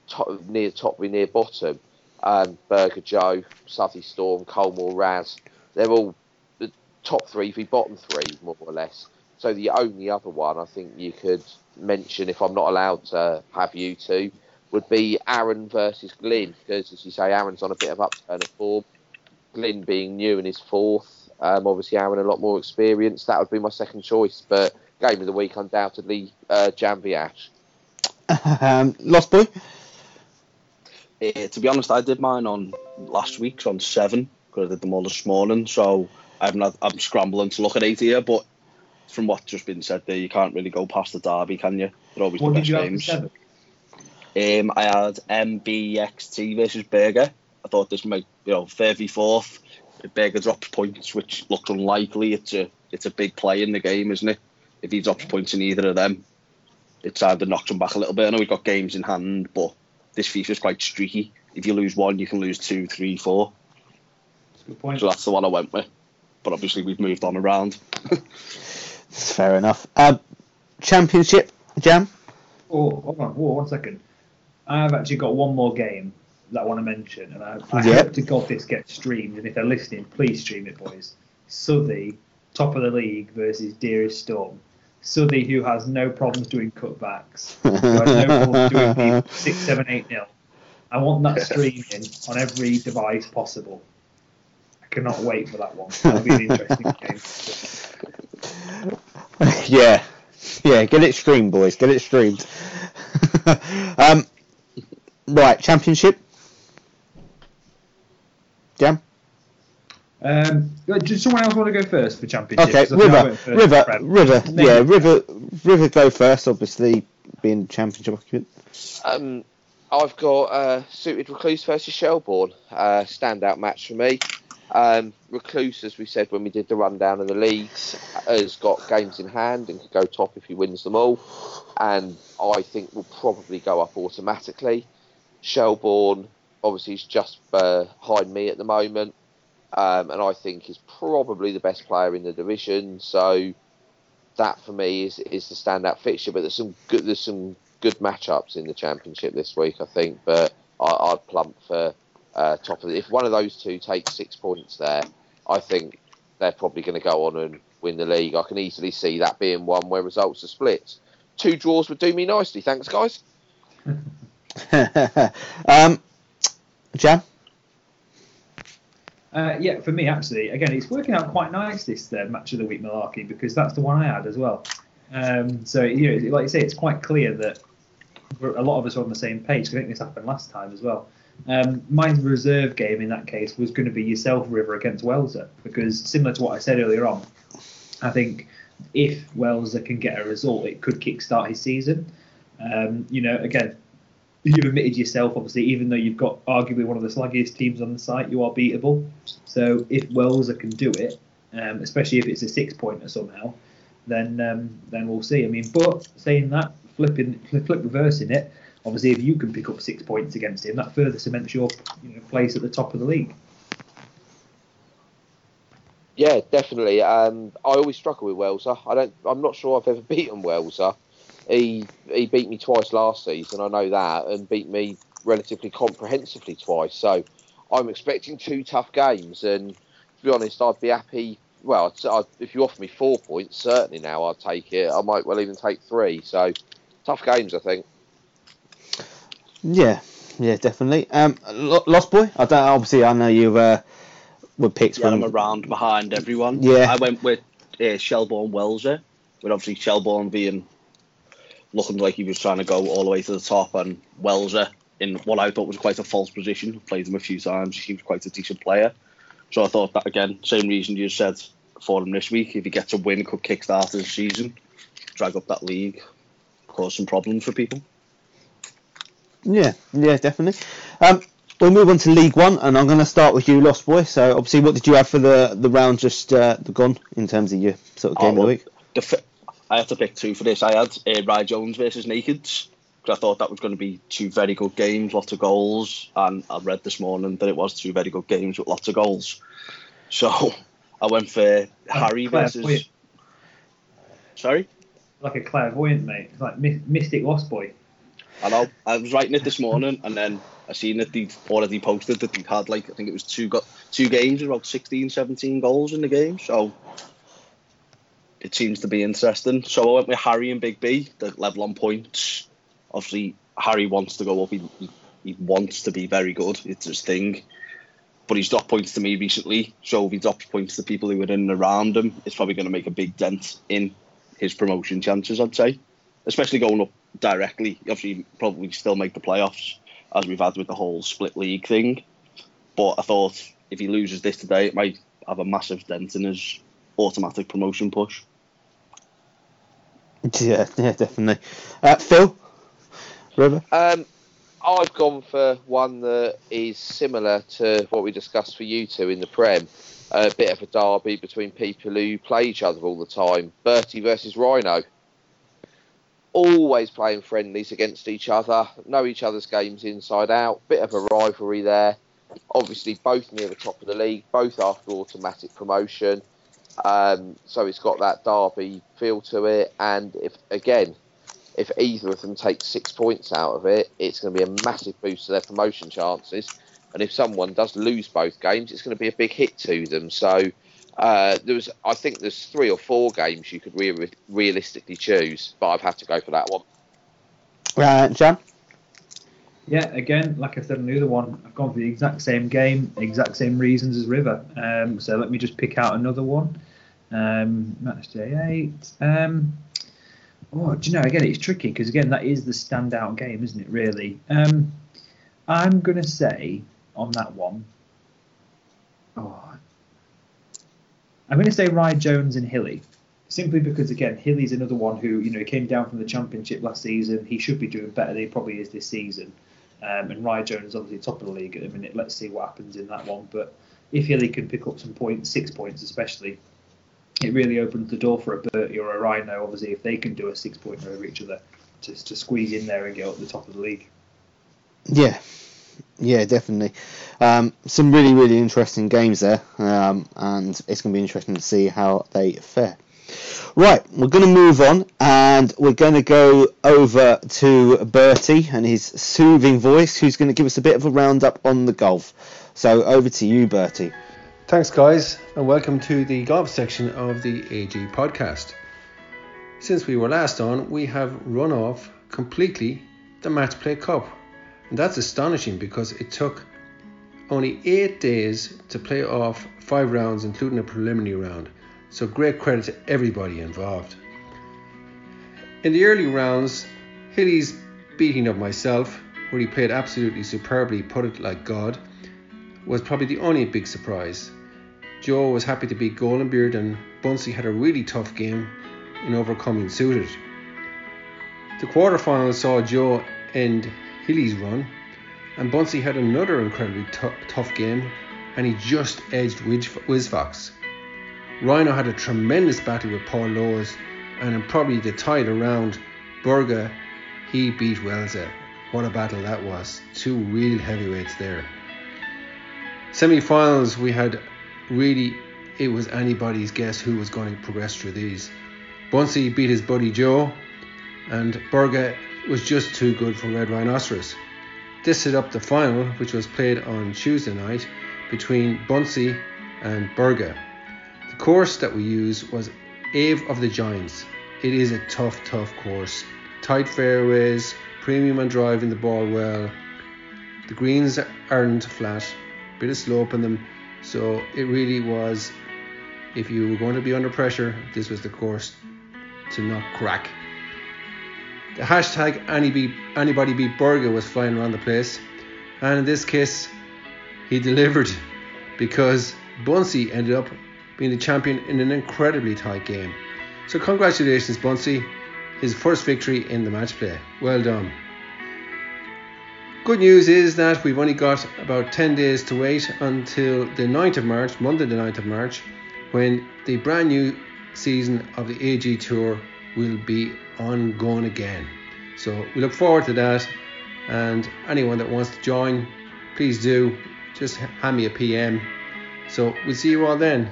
top, near top, near bottom. Um, Burger Joe, Southey Storm, Colmore Raz, they're all the top three v bottom three, more or less. So the only other one I think you could mention, if I'm not allowed to have you two, would be Aaron versus Glyn, because as you say, Aaron's on a bit of upturn of form. Glyn being new in his fourth, um, obviously Aaron a lot more experience. That would be my second choice, but game of the week undoubtedly uh, Jan Ash. um, Lost Boy. To be honest, I did mine on last week's on seven because I did them all this morning. So I'm not, I'm scrambling to look at eight here, but from what's just been said there, you can't really go past the derby, can you? They're always What the did best games. Um, I had MBXT versus Berger. I thought this might, you know, third v fourth. If Berger drops points, which looks unlikely, it's a it's a big play in the game, isn't it? If he drops points in either of them, it's either knocks him back a little bit. I know we've got games in hand, but this FIFA's quite streaky. if you lose one, you can lose two, three, four. That's a good point. So that's the one I went with. But obviously, we've moved on around. That's fair enough. Um, championship, Jam? Oh, hold on, whoa, one second. I've actually got one more game that I want to mention, and I, I Yep. hope to God this gets streamed. And if they're listening, please stream it, boys. Southey, top of the league versus Dearest Storm. Southey, who has no problems doing cutbacks, who has no problems doing six, seven, eight nil. I want that streaming on every device possible. I cannot wait for that one. That'll be an interesting game. yeah. Yeah, get it streamed, boys. Get it streamed. um, right, championship. Jam? Um, does someone else want to go first for championship? Okay, 'Cause I think I River, River, for River, Maybe. yeah, River, River go first. Obviously, being championship occupant. Um, I've got uh, suited Recluse versus Shelbourne. Uh, standout match for me. Um, Recluse, as we said when we did the rundown of the leagues, has got games in hand and could go top if he wins them all. And I think will probably go up automatically. Shelbourne, obviously, is just behind me at the moment. Um, and I think is probably the best player in the division. So that for me is is the standout fixture. But there's some good there's some good matchups in the championship this week, I think. But I, I'd plump for uh, top of the. If one of those two takes six points there, I think they're probably going to go on and win the league. I can easily see that being one where results are split. Two draws would do me nicely. Thanks, guys. um, Jam? Uh, yeah, for me actually, again, it's working out quite nice this uh, match of the week malarkey because that's the one I had as well. Um, so you know, like you say, it's quite clear that a lot of us are on the same page. I think this happened last time as well. Um, my reserve game in that case was going to be yourself, River, against Welser because similar to what I said earlier on, I think if Welser can get a result, it could kickstart his season. Um, you know, again, you've admitted yourself, obviously, even though you've got arguably one of the sluggiest teams on the site, you are beatable. So if Welser can do it, um, especially if it's a six pointer somehow, then um, then we'll see. I mean, but saying that, flipping flip, flip reversing it, obviously, if you can pick up six points against him, that further cements your you know, place at the top of the league. Yeah, definitely. Um, I always struggle with Welser. I don't. I'm not sure I've ever beaten Welser. He he beat me twice last season. I know that, and beat me relatively comprehensively twice. So I'm expecting two tough games. And to be honest, I'd be happy. Well, I'd, I'd, if you offer me four points, certainly now I'd take it. I might well even take three. So tough games, I think. Yeah, yeah, definitely. Um, Lost Boy. I don't. Obviously, I know you uh, were picked Yeah, I'm around behind everyone. Yeah. I went with uh, Shelbourne Welser, with obviously Shelbourne being looking like he was trying to go all the way to the top, and Welser in what I thought was quite a false position. Played him a few times. He was quite a decent player. So I thought that again, same reason you said for him this week. If he gets a win, could kickstart his season, drag up that league, cause some problems for people. Yeah, yeah, definitely. Um, we'll move on to League One, and I'm going to start with you, Lost Boy. So, obviously, what did you have for the the round just uh, gone in terms of your sort of game Oh, of the week? the fi- I had to pick two for this. I had uh, Rye Jones versus Nakeds because I thought that was going to be two very good games, lots of goals, and I read this morning that it was two very good games with lots of goals. So I went for Harry versus. Sorry, Like a clairvoyant, mate. It's like my- Mystic Lost Boy. I know. I was writing it this morning, and then I seen that they'd already posted that they'd had like I think it was two go- two games about 16, 17 goals in the game. So it seems to be interesting. So I went with Harry and Big B, the level on points. Obviously, Harry wants to go up. He, he, he wants to be very good. It's his thing. But he's dropped points to me recently. So if he drops points to people who are in and around him, it's probably going to make a big dent in his promotion chances, I'd say. Especially going up directly. Obviously, probably still make the playoffs, as we've had with the whole split league thing. But I thought if he loses this today, it might have a massive dent in his automatic promotion push. Yeah, yeah, definitely. Uh, Phil, River. Um, I've gone for one that is similar to what we discussed for you two in the Prem. A bit of a derby between people who play each other all the time. Bertie versus Rhino. Always playing friendlies against each other, know each other's games inside out, bit of a rivalry there. Obviously, both near the top of the league, both after automatic promotion. Um, so it's got that derby feel to it. And if again, if either of them take six points out of it, it's going to be a massive boost to their promotion chances. And if someone does lose both games, it's going to be a big hit to them. So uh, there was, I think, there's three or four games you could re- realistically choose, but I've had to go for that one. Uh, John. Yeah, again, like I said on the other one, I've gone for the exact same game, exact same reasons as River. Um, so let me just pick out another one. Um, match day eight. Um, oh, do you know? Again, it's tricky because again, that is the standout game, isn't it? Really. Um, I'm gonna say on that one. Oh, I'm going to say Rye Jones and Hilly, simply because again Hilly's another one who you know he came down from the championship last season. He should be doing better than he probably is this season. Um, and Rye Jones is obviously top of the league at the minute. Let's see what happens in that one. But if Hilly can pick up some points, six points especially, it really opens the door for a Bertie or a Rhino. Obviously, if they can do a six pointer over each other to, to squeeze in there and get up the top of the league. Yeah, yeah, definitely. Um, some really, really interesting games there, um, and it's going to be interesting to see how they fare. Right, we're going to move on, and we're going to go over to Bertie and his soothing voice, who's going to give us a bit of a roundup on the golf. So over to you, Bertie. Thanks, guys, and welcome to the golf section of the AG podcast. Since we were last on, we have run off completely the Match Play Cup and that's astonishing because it took only eight days to play off five rounds, including a preliminary round. So great credit to everybody involved. In the early rounds, Hilly's beating of myself, where he played absolutely superbly, put it like God, was probably the only big surprise. Joe was happy to beat Goldenbeard and Bunsey had a really tough game in overcoming suited. The quarterfinals saw Joe end Hilly's run, and Bunsey had another incredibly t- tough game, and he just edged Wisfox. Rhino had a tremendous battle with Paul Lowes, and in probably the title around Burga, he beat Welza. What a battle that was! Two real heavyweights there. Semi-finals, we had really it was anybody's guess who was going to progress through these. Bunsey beat his buddy Joe, and Burga was just too good for Red Rhinoceros. This set up the final, which was played on Tuesday night between Bunsey and Burga. The course that we used was Ave of the Giants. It is a tough, tough course. Tight fairways, premium on driving the ball well. The greens aren't flat, bit of slope in them, so it really was. If you were going to be under pressure, this was the course to not crack. The hashtag anybody beat Burger was flying around the place, and in this case, he delivered because Bunsey ended up being the champion in an incredibly tight game. So, congratulations, Bunsey, his first victory in the match play. Well done. Good news is that we've only got about 10 days to wait until the 9th of March, Monday, the 9th of March, when the brand new season of the AG Tour will be ongoing again. So we look forward to that. And anyone that wants to join, please do. Just hand me a PM. So we'll see you all then.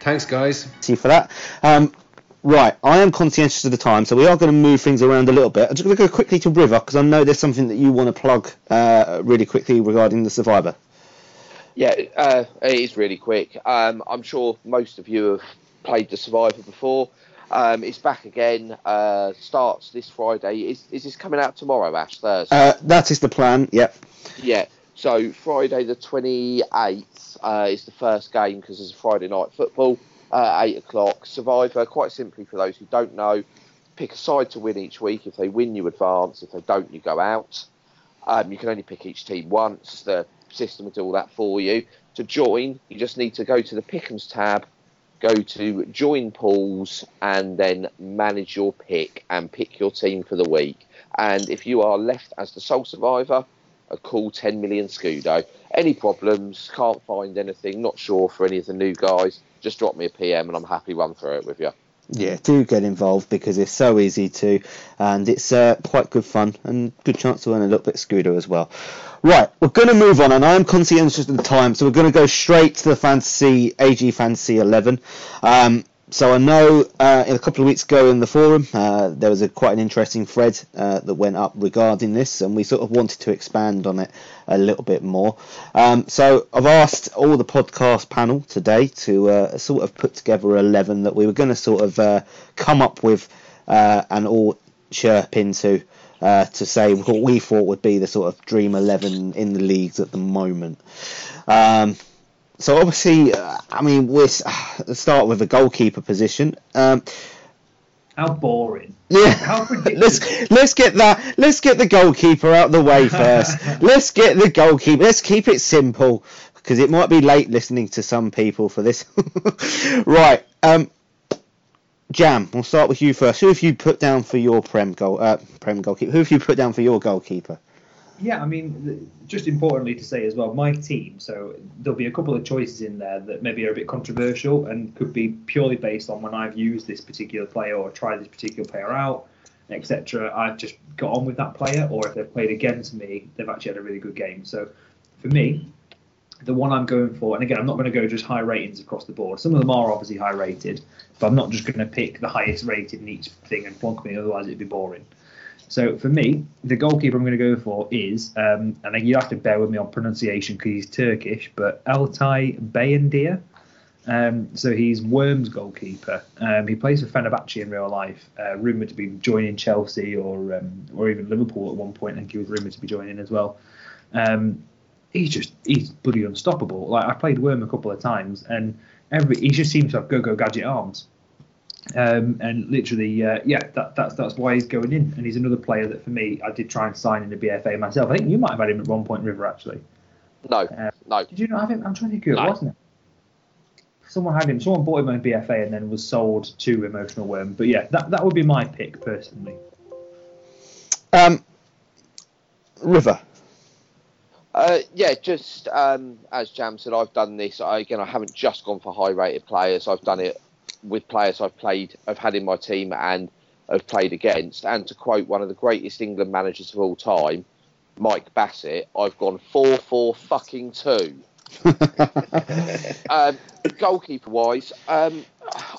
Thanks, guys. See you for that. Um, right, I am conscientious of the time, so we are going to move things around a little bit. I'm just going to go quickly to River because I know there's something that you want to plug uh, really quickly regarding the Survivor. Yeah, uh, it is really quick. Um, I'm sure most of you have played the Survivor before. Um, it's back again. Uh, starts this Friday. Is, is this coming out tomorrow, Ash? Thursday. Uh, that is the plan. Yep. Yeah. So Friday the twenty eighth uh, is the first game because it's a Friday night football. Uh, eight o'clock. Survivor. Quite simply, for those who don't know, pick a side to win each week. If they win, you advance. If they don't, you go out. Um, you can only pick each team once. The system will do all that for you. To join, you just need to go to the Pick'ems tab go to join pools and then manage your pick and pick your team for the week. And if you are left as the sole survivor, a cool 10 million Scudo. Any problems, can't find anything, not sure for any of the new guys, just drop me a PM and I'm happy run through it with you. Yeah, do get involved because it's so easy to, and it's uh, quite good fun and good chance to earn a little bit of scooter as well. Right, we're going to move on, and I'm conscientious of the time, so we're going to go straight to the fantasy AG Fantasy 11. Um, so I know uh, a couple of weeks ago in the forum uh, there was a quite an interesting thread uh, that went up regarding this, and we sort of wanted to expand on it a little bit more. Um, so I've asked all the podcast panel today to uh, sort of put together eleven that we were going to sort of uh, come up with uh, and all chirp into. to say what we thought would be the sort of dream 11 in the leagues at the moment. Um, so obviously, uh, I mean, we're let's start with the goalkeeper position. Um, How boring. Yeah. How let's let's get that. Let's get the goalkeeper out of the way first. let's get the goalkeeper. Let's keep it simple because it might be late listening to some people for this. right. Um, Jam, we'll start with you first. Who have you put down for your prem goal? Uh, prem goalkeeper. Who have you put down for your goalkeeper? Yeah, I mean, just importantly to say as well, my team. So there'll be a couple of choices in there that maybe are a bit controversial and could be purely based on when I've used this particular player or tried this particular player out, etc. I've just got on with that player, or if they've played against me, they've actually had a really good game. So for me, the one I'm going for, and again, I'm not going to go just high ratings across the board. Some of them are obviously high rated, but I'm not just going to pick the highest rated in each thing and plonk me, otherwise it'd be boring. So for me, the goalkeeper I'm going to go for is, um, and you have to bear with me on pronunciation because he's Turkish, but Altay Bayındır. Um, so he's Worms goalkeeper. Um, he plays for Fenerbahce in real life. Uh, rumored to be joining Chelsea or um, or even Liverpool at one point. I think he was rumored to be joining as well. Um, he's just he's bloody unstoppable. Like I played Worm a couple of times, and every he just seems to have go go gadget arms. Um, and literally, uh, yeah, that, that's that's why he's going in. And he's another player that for me, I did try and sign in the BFA myself. I think you might have had him at one point, River, actually. No, uh, no. Did you not have him? I'm trying to think who it no. wasn't it? Someone had him. Someone bought him on BFA and then was sold to Emotional Worm. But yeah, that that would be my pick personally. Um, River. Uh, yeah, just um, as Jam said, I've done this. I, again, I haven't just gone for high-rated players. I've done it with players I've played, I've had in my team and have played against. And to quote one of the greatest England managers of all time, Mike Bassett, I've gone four four fucking two. um, goalkeeper wise, um,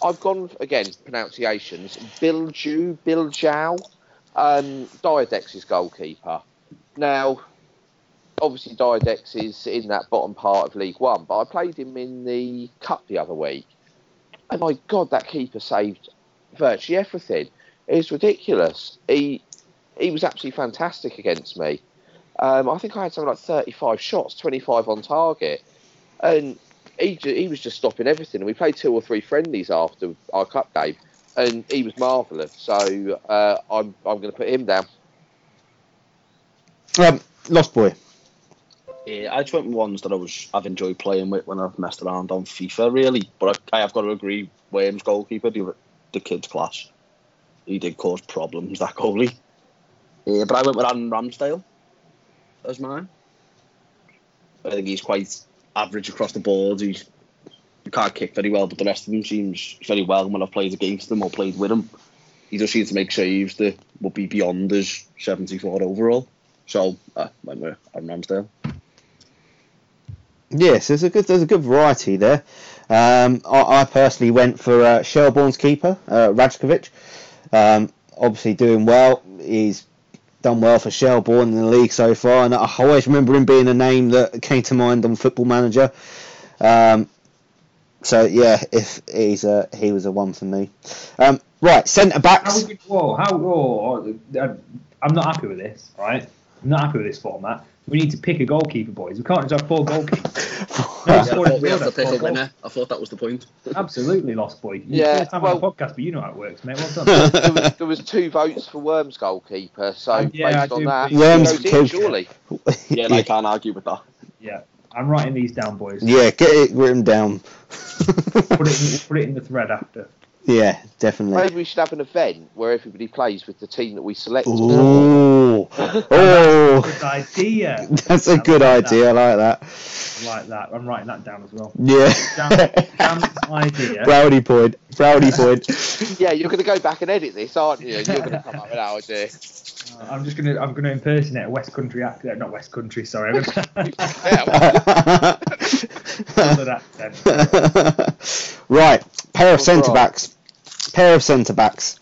I've gone again pronunciations. Bilju, Biljau, um, Diadex's goalkeeper. Now, obviously Diadex is in that bottom part of League One, but I played him in the cup the other week, and my God, that keeper saved virtually everything. It was ridiculous. He he was absolutely fantastic against me. Um, I think I had something like 35 shots, 25 on target, and he he was just stopping everything. And we played two or three friendlies after our cup game, and he was marvellous. So uh, I'm I'm going to put him down. Um, Lost Boy. Yeah, I just went ones that I was I've enjoyed playing with when I've messed around on FIFA really. But I, I have got to agree, Williams goalkeeper, the, the kid's class. He did cause problems that goalie. Yeah, but I went with Aaron Ramsdale as mine. I think he's quite average across the board. He's he can't kick very well, but the rest of him seems very well when I've played against him or played with him. He just seems to make saves that would be beyond his 74 overall. So uh, went with Aaron Ramsdale. Yes, there's a good there's a good variety there. Um, I, I, personally went for uh, Shelbourne's keeper, uh. Um, obviously doing well. He's done well for Shelbourne in the league so far, and I always remember him being a name that came to mind on Football Manager. Um, so yeah, if he's a he was a one for me. Um, right, centre backs. How, how, I'm not happy with this. Right, I'm not happy with this format. We need to pick a goalkeeper, boys. We can't just have four goalkeepers. no, yeah, I thought we have to pick a winner. I thought that was the point. Absolutely, lost boy. You yeah, first time well, on a podcast, but you know how it works, mate. Well done. there, was, there was two votes for Worms goalkeeper, so um, yeah, based on that, Worms in, surely. yeah, I can't argue with that. Yeah, I'm writing these down, boys. Yeah, get it written down. put it in, put it in the thread after. Yeah, definitely. Maybe we should have an event where everybody plays with the team that we select. Ooh. Oh, oh, Good idea. that's a good like idea. I like that. That. I like that. I'm writing that down as well. Yeah. Jam, Jam's idea. Brownie point. Brownie point. Yeah, you're going to go back and edit this, aren't you? You're going to come up with that idea. Uh, I'm just gonna I'm gonna impersonate a West Country accent. Not West Country. Sorry. I'm gonna Yeah, right, pair of Oh, centre backs. Pair of centre backs.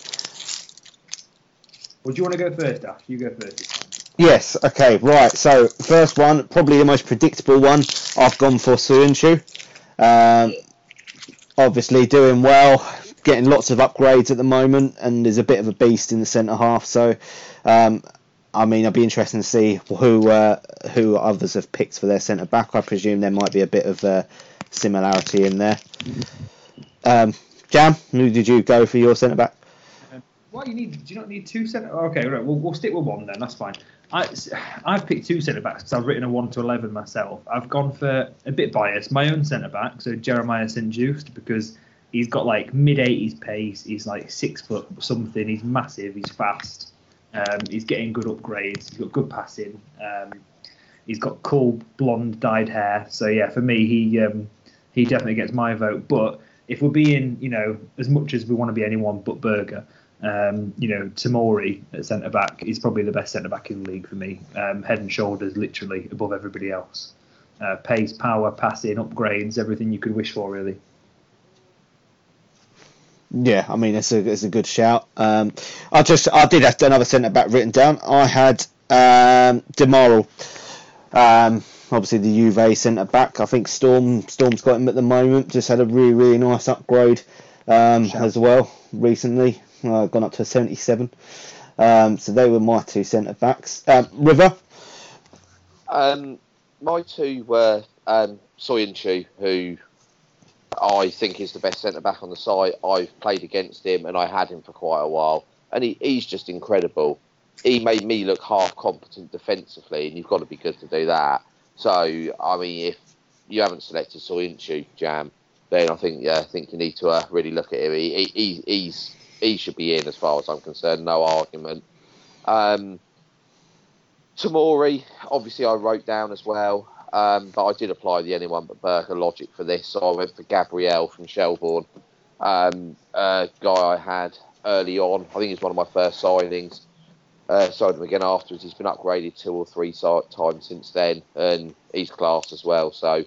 Well, do you want to go first, Ash? You go first. Yes. Okay. Right. So first one, probably the most predictable one. I've gone for Soyuncu. Um, obviously doing well, getting lots of upgrades at the moment, and is a bit of a beast in the centre half. So, um, I mean, I'd be interested to see who uh, who others have picked for their centre back. I presume there might be a bit of uh, similarity in there. Um, Jam, who did you go for your centre back? What you need? Do you not need two centre? Okay, right. We'll, we'll stick with one then. That's fine. I I've picked two centre backs because I've written a one to eleven myself. I've gone for a bit biased. My own centre back, so Jeremiah St Juste, because he's got like mid eighties pace. He's like six foot something. He's massive. He's fast. Um, he's getting good upgrades. He's got good passing. Um, he's got cool blonde dyed hair. So yeah, for me, he um, he definitely gets my vote. But if we're being, you know, as much as we want to be anyone but Berger, um, you know, Tamori at centre back is probably the best centre back in the league for me. Um, head and shoulders, literally above everybody else. Uh, pace, power, passing, upgrades, everything you could wish for, really. Yeah, I mean it's a it's a good shout. Um, I just I did have another centre back written down. I had um. Um, obviously the Juve centre back. I think Storm Storm's got him at the moment. Just had a really really nice upgrade um, as well recently. Uh, gone up to a 77. Um, so they were my two centre backs. Um, River. Um, my two were um, Soyuncu, who I think is the best centre back on the side. I've played against him and I had him for quite a while, and he, he's just incredible. He made me look half competent defensively, and you've got to be good to do that. So, I mean, if you haven't selected Soyuncu, Jam, then I think yeah, I think you need to uh, really look at him. He, he, he- he's he should be in as far as I'm concerned, no argument. Um, Tamori, obviously, I wrote down as well, um, but I did apply the anyone but Burger logic for this, so I went for Gabrielle from Shelbourne, um, a guy I had early on. I think he's one of my first signings. Uh, signed him again afterwards. He's been upgraded two or three times since then, and he's class as well. So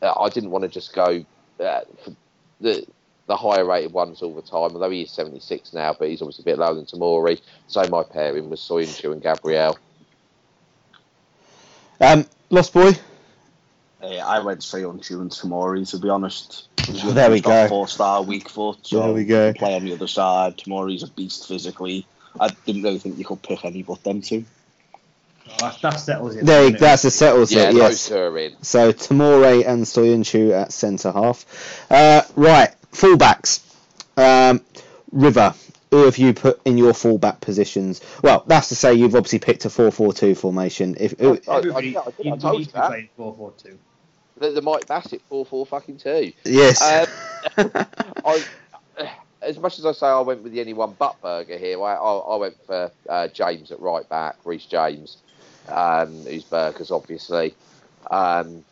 I, I didn't want to just go uh, the the higher rated ones all the time. Although he is 76 now, but he's obviously a bit lower than Tamori. So my pairing was Soyuncu and Gabrielle. Um, Lost Boy. Uh, I went straight and Tamori, to be honest. There we go. Four star weak foot. So There we go. Play on the other side. Tamori's a beast physically. I didn't really think you could pick any but them two. Oh, that, that settles it. There, doesn't it? that's a settles Yeah, it. those Yes. two. So Tamori and Soyuncu at centre half. Uh, right, fullbacks. Um, River, who have you put in your fullback positions? Well, that's to say you've obviously picked a 4-4-2 formation. If who, I- I- I- I you told need you to be that. playing 4 4 2. The, the Mike Bassett four four fucking two. yes, Um, I, as much as I say I went with the anyone but burger here, I, I, I went for uh, James at right back, Reece James, um, who's Burgers obviously. Um,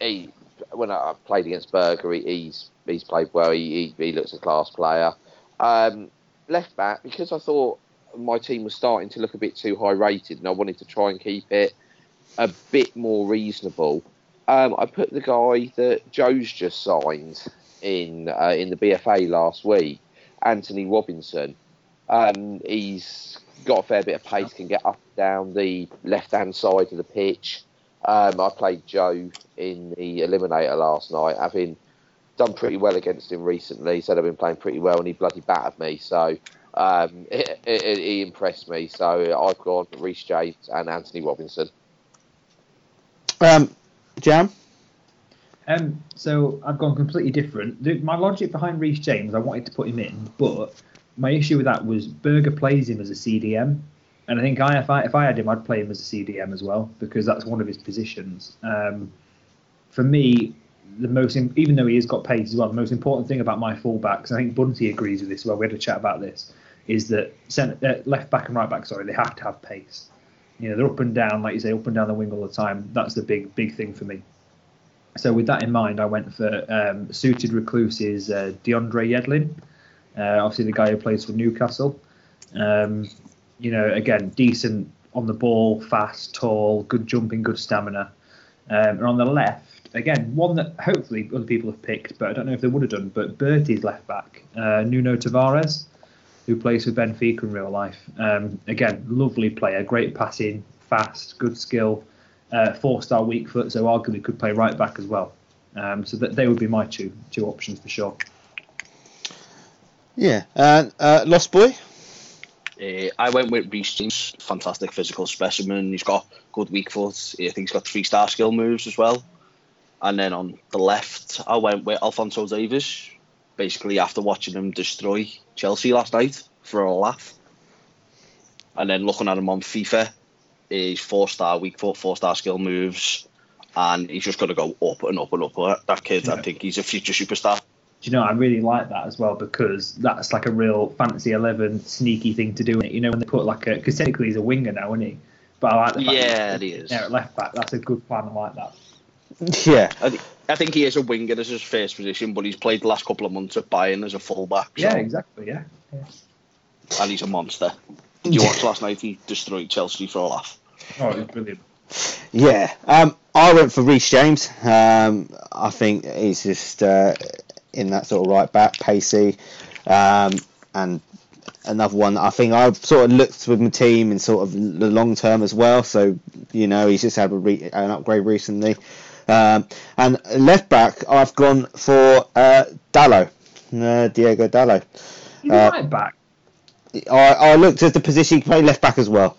he when I played against Burger, he, he's he's played well. He, he, he looks a class player. Um, left back because I thought my team was starting to look a bit too high rated, and I wanted to try and keep it a bit more reasonable. Um, I put the guy that Joe's just signed in uh, in the BFA last week, Anthony Robinson. Um, he's got a fair bit of pace, can get up and down the left hand side of the pitch. Um, I played Joe in the Eliminator last night, having done pretty well against him recently. He Said I've been playing pretty well, and he bloody battered me. So um, it, it, it, he impressed me. So I've gone Reece James and Anthony Robinson. um, Jam. Um, so I've gone completely different. My logic behind Reece James, I wanted to put him in, but my issue with that was Berger plays him as a CDM, and I think I if I if I had him, I'd play him as a CDM as well because that's one of his positions. Um, for me, the most even though he has got pace as well, the most important thing about my fullbacks, I think Bunty agrees with this. Well, we had a chat about this, is that centre, uh, left back and right back, sorry, they have to have pace. You know, they're up and down, like you say, up and down the wing all the time. That's the big, big thing for me. So with that in mind, I went for um, suited recluses uh, DeAndre Yedlin, uh, obviously the guy who plays for Newcastle. Um, you know, again, decent on the ball, fast, tall, good jumping, good stamina. Um, and on the left, again, one that hopefully other people have picked, but I don't know if they would have done. But Bertie's left back, uh, Nuno Tavares, who plays for Benfica in real life. Um, again, lovely player, great passing, fast, good skill, uh, four-star weak foot, so arguably could play right back as well. Um, so that they would be my two two options for sure. Yeah, and uh, Lost Boy. Uh, I went with Reece James, fantastic physical specimen. He's got good weak foot. I think he's got three star skill moves as well. And then on the left, I went with Alphonso Davies. Basically, after watching him destroy Chelsea last night for a laugh. And then looking at him on FIFA, he's four star weak foot, four star skill moves, and he's just going to go up and up and up. That kid, I think he's a future superstar. Do you know, I really like that as well because that's like a real fantasy eleven sneaky thing to do. You know, when they put like a because technically he's a winger now, isn't he? But I like the fact Yeah, that he is. Yeah, at left back. That's a good plan. I like that. Yeah, I, I think he is a winger as his first position, but he's played the last couple of months at Bayern as a fullback. So, Yeah, exactly. Yeah. yeah. And he's a monster. Did you watched last night? He destroyed Chelsea for a laugh. Oh, it was brilliant. yeah. Um, I went for Reece James. Um, I think he's just uh, in that sort of right back, pacey, um, and another one. I think I've sort of looked with my team in sort of the long term as well. So you know, he's just had a re- an upgrade recently. Um, and left back, I've gone for uh, Dalot, uh, Diego Dalot. He's Uh, right back. I, I looked at the position he can play left back as well.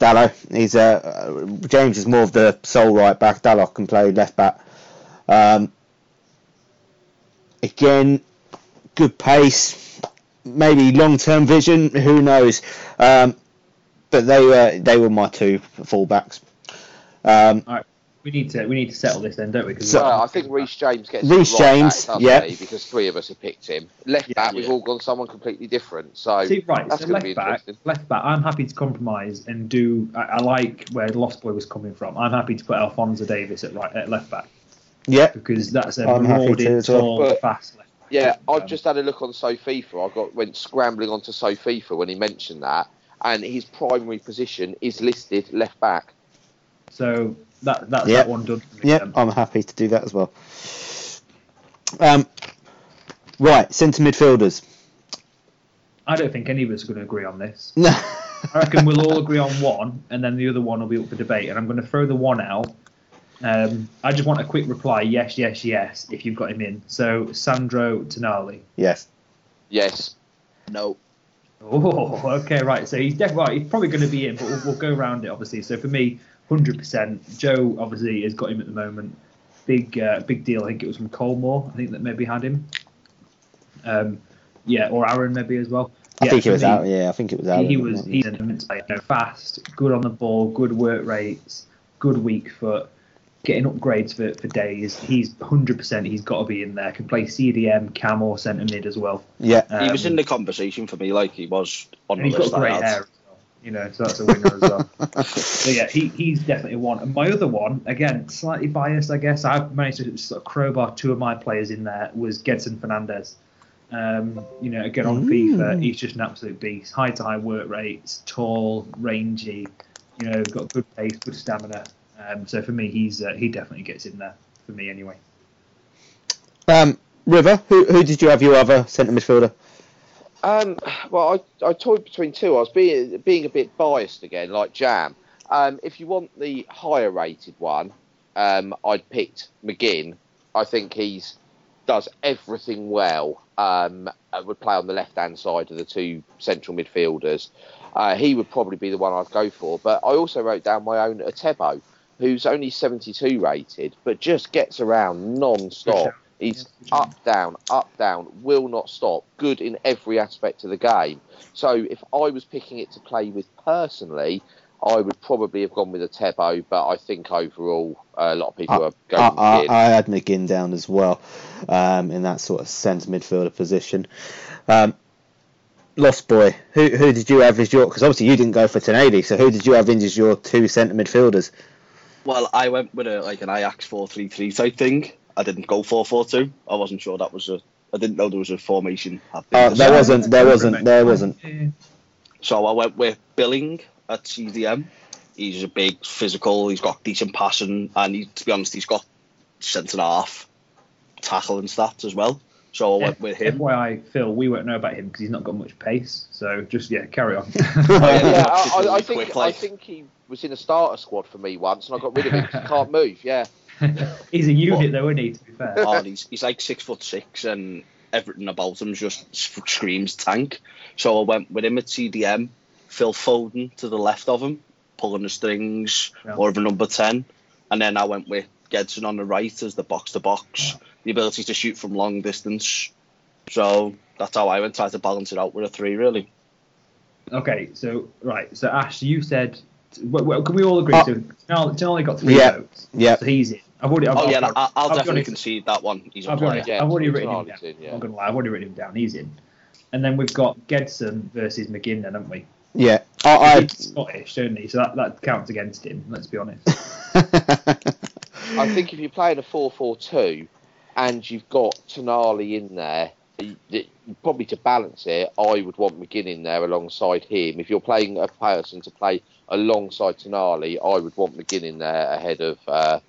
Dalot, he's uh, James is more of the sole right back. Dalot can play left back. Um, again, good pace, maybe long term vision. Who knows? Um, but they were they were my two fullbacks. Um, All right. We need to we need to settle this then, don't we? 'Cause So- we've I think Reece James gets Reece right James, back, doesn't yeah. he? Because three of us have picked him. Left Yeah, back, we've all gone someone completely different. So See, right, that's so going to be left back, interesting. left back. I'm happy to compromise and do. I, I like where Lost Boy was coming from. I'm happy to put Alphonso Davies at right at left back yeah, because that's a I'm happy to well. tall, But- fast left. back. Yeah, I've Um, just had a look on SoFIFA. I got went scrambling onto SoFIFA when he mentioned that, and his primary position is listed left back. So that that's Yep. that one done. yeah. I'm happy to do that as well. Um, right, centre midfielders. I don't think any of us are going to agree on this. No. I reckon we'll all agree on one, and then the other one will be up for debate. And I'm going to throw the one out. Um, I just want a quick reply: yes, yes, yes. If you've got him in, so Sandro Tonali. yes. Yes, No. Oh, okay, right. So he's definitely right. He's probably going to be in, but we'll, we'll go around it obviously. So for me, hundred percent. Joe obviously has got him at the moment. Big, uh, big deal. I think it was from Colmore. I think that maybe had him. Um, yeah, or Aaron maybe as well. I Yeah, think it was me, out. Yeah, I think it was out. He, he was he's an immense player. You know, fast, good on the ball, good work rates, good weak foot, getting upgrades for, for days. He's 100%. He's got to be in there. Can play CDM, cam, or centre mid as well. Yeah. he was Um, in the conversation for me, like he was on and the he's got great hair as well. You know, so that's a winner as well. So yeah, he, he's definitely one. And my other one, again, slightly biased, I guess. I've managed to sort of crowbar two of my players in there. Was Gedson Fernandes. Um, you know, again on FIFA, he's just an absolute beast. High to high work rates, tall, rangy. You know, got good pace, good stamina. Um, so for me, he's uh, he definitely gets in there for me anyway. Um, River, who who did you have your other centre midfielder? Um, well, I, I toyed between two. I was being being a bit biased again, like Jam. Um, if you want the higher rated one, um, I'd picked McGinn. I think he's does everything well. Um, uh, would play on the left hand side of the two central midfielders. Uh, he would probably be the one I'd go for. But I also wrote down my own Atebo, who's only 72 rated, but just gets around non-stop. He's up, down, up, down, will not stop. Good in every aspect of the game. So if I was picking it to play with personally, I would probably have gone with a Tebo, but I think overall a lot of people I, are going I, with I, McGinn. I had McGinn down as well um, in that sort of centre midfielder position. Um, Lost Boy, who who did you have as your? Because obviously you didn't go for Tonali, so who did you have in as your two centre midfielders? Well, I went with a like an Ajax four three three type thing. I didn't go four four two. I wasn't sure that was a. I didn't know there was a formation. at the Oh, there wasn't. There wasn't. There wasn't. So I went with Billing at CDM. He's a big physical. He's got decent passing, and he, to be honest, he's got centre half tackle and stats as well. So I went with him. FYI, Phil, we won't know about him because he's not got much pace. So just yeah, carry on. Oh, yeah, I, I, I think I think he was in a starter squad for me once, and I got rid of him 'cause he can't move. Yeah, he's a unit though, isn't he? To be fair. Oh, he's, he's like six foot six, and everything about him just screams tank. So I went with him at CDM. Phil Foden to the left of him, pulling the strings, Yeah. more of a number ten, and then I went with Gedson on the right as the box to box, the ability to shoot from long distance. So that's how I went. Tried to balance it out with a three, really. Okay, so right, so Ash, you said. Well, well, can we all agree? Uh, so Tonali Tonali got three yeah, votes. yeah. So he's in. I've already. I've, Oh yeah, I've, I, I'll, definitely honest, concede that one. He's a I'll be player. honest, Yeah, I've already written him down. in, yeah. I'm not gonna lie, I've already written him down. He's in. And then we've got Gedson versus McGinn, then, haven't we? Yeah, I. He's Scottish, don't he? So that, that counts against him. Let's be honest. I I think if you're playing a 4-4-2 and you've got Tonali in there, y- y- probably to balance it, I would want McGinn in there alongside him. If you're playing a person to play alongside Tonali, I would want McGinn in there ahead of uh,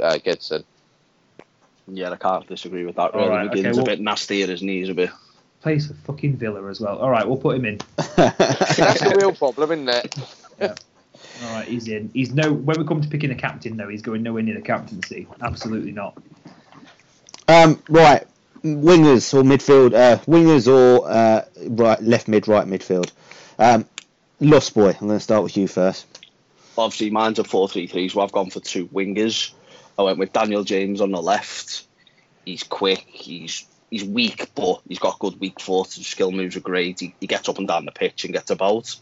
uh, Gedson. Yeah, I can't disagree with that. Really, right, McGinn's okay, well- a bit nastier, isn't he? He's a bit. Plays for fucking Villa as well. All right, we'll put him in. That's the real problem, isn't it? All right, he's in. He's no. When we come to picking a captain, though, he's going nowhere near the captaincy. Absolutely not. Um, right, wingers or midfield, uh, wingers or uh, right, left mid, right midfield. Um, Lost boy. I'm going to start with you first. obviously mine's a 4-3-3, so I've gone for two wingers. I went with Daniel James on the left. He's quick, he's he's weak, but he's got good weak foot. His skill moves are great. He, he gets up and down the pitch and gets about.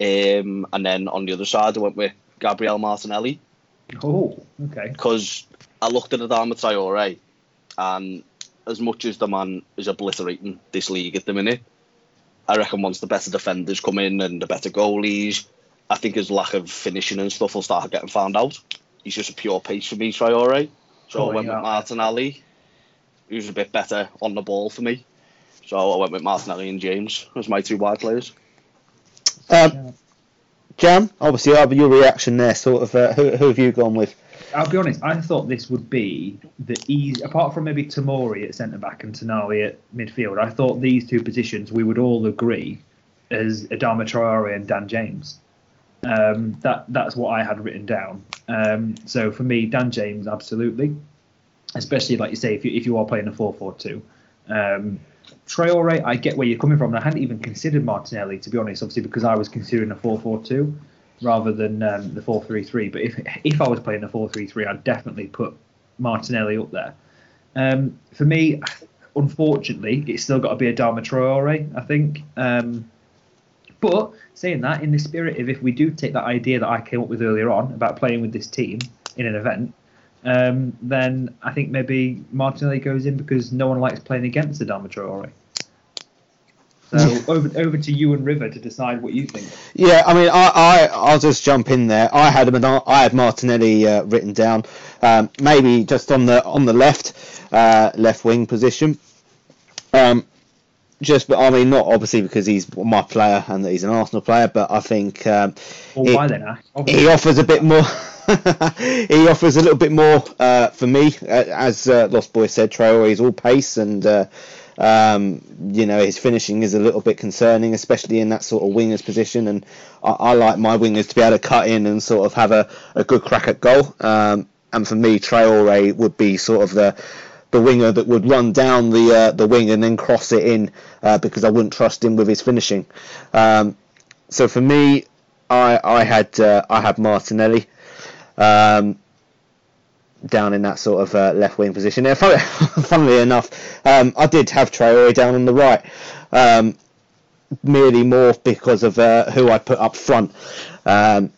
Um, and then on the other side, I went with Gabriel Martinelli Oh, okay. because I looked at Adama Traore, and as much as the man is obliterating this league at the minute, I reckon once the better defenders come in and the better goalies, I think his lack of finishing and stuff will start getting found out. He's just a pure pace for me, Traore. So I went you with out. Martinelli, who's a bit better on the ball for me. So I went with Martinelli and James as my two wide players. Um, Jam, obviously, uh, your reaction there, sort of, uh, who, who have you gone with? I'll be honest. I thought this would be the easy, apart from maybe Tamori at centre back and Tonali at midfield. I thought these two positions we would all agree as Adama Traore and Dan James. Um, that that's what I had written down. Um, so for me, Dan James, absolutely. Especially like you say, if you if you are playing a 4-4-2. Um, Traore, I get where you're coming from. and I hadn't even considered Martinelli to be honest, obviously because I was considering a 4-4-2 rather than um, the 4-3-3. But if if I was playing the 4-3-3, I'd definitely put Martinelli up there. Um, for me, unfortunately, it's still got to be a Adama Traore, I think. Um, but saying that, in the spirit of if we do take that idea that I came up with earlier on about playing with this team in an event, um, then I think maybe Martinelli goes in because no one likes playing against the Adama Traore. So over over to you and River to decide what you think. Yeah, I mean, I, I, I'll just jump in there. I had him, I had Martinelli uh, written down, um, maybe just on the on the left, uh, left wing position. Um, just, but I mean, not obviously because he's my player and that he's an Arsenal player, but I think um, Well, he- why then, he offers a bit more. he offers a little bit more uh, for me, uh, as uh, Lost Boy said. Traore is all pace, and uh, um, you know his finishing is a little bit concerning, especially in that sort of wingers position. And I, I like my wingers to be able to cut in and sort of have a, a good crack at goal. Um, and for me, Traore would be sort of the the winger that would run down the uh, the wing and then cross it in uh, because I wouldn't trust him with his finishing. Um, so for me, I I had uh, I had Martinelli um, down in that sort of uh, left wing position. Now, fun, funnily enough, um, I did have Traore down on the right, um, merely more because of uh, who I put up front. Um,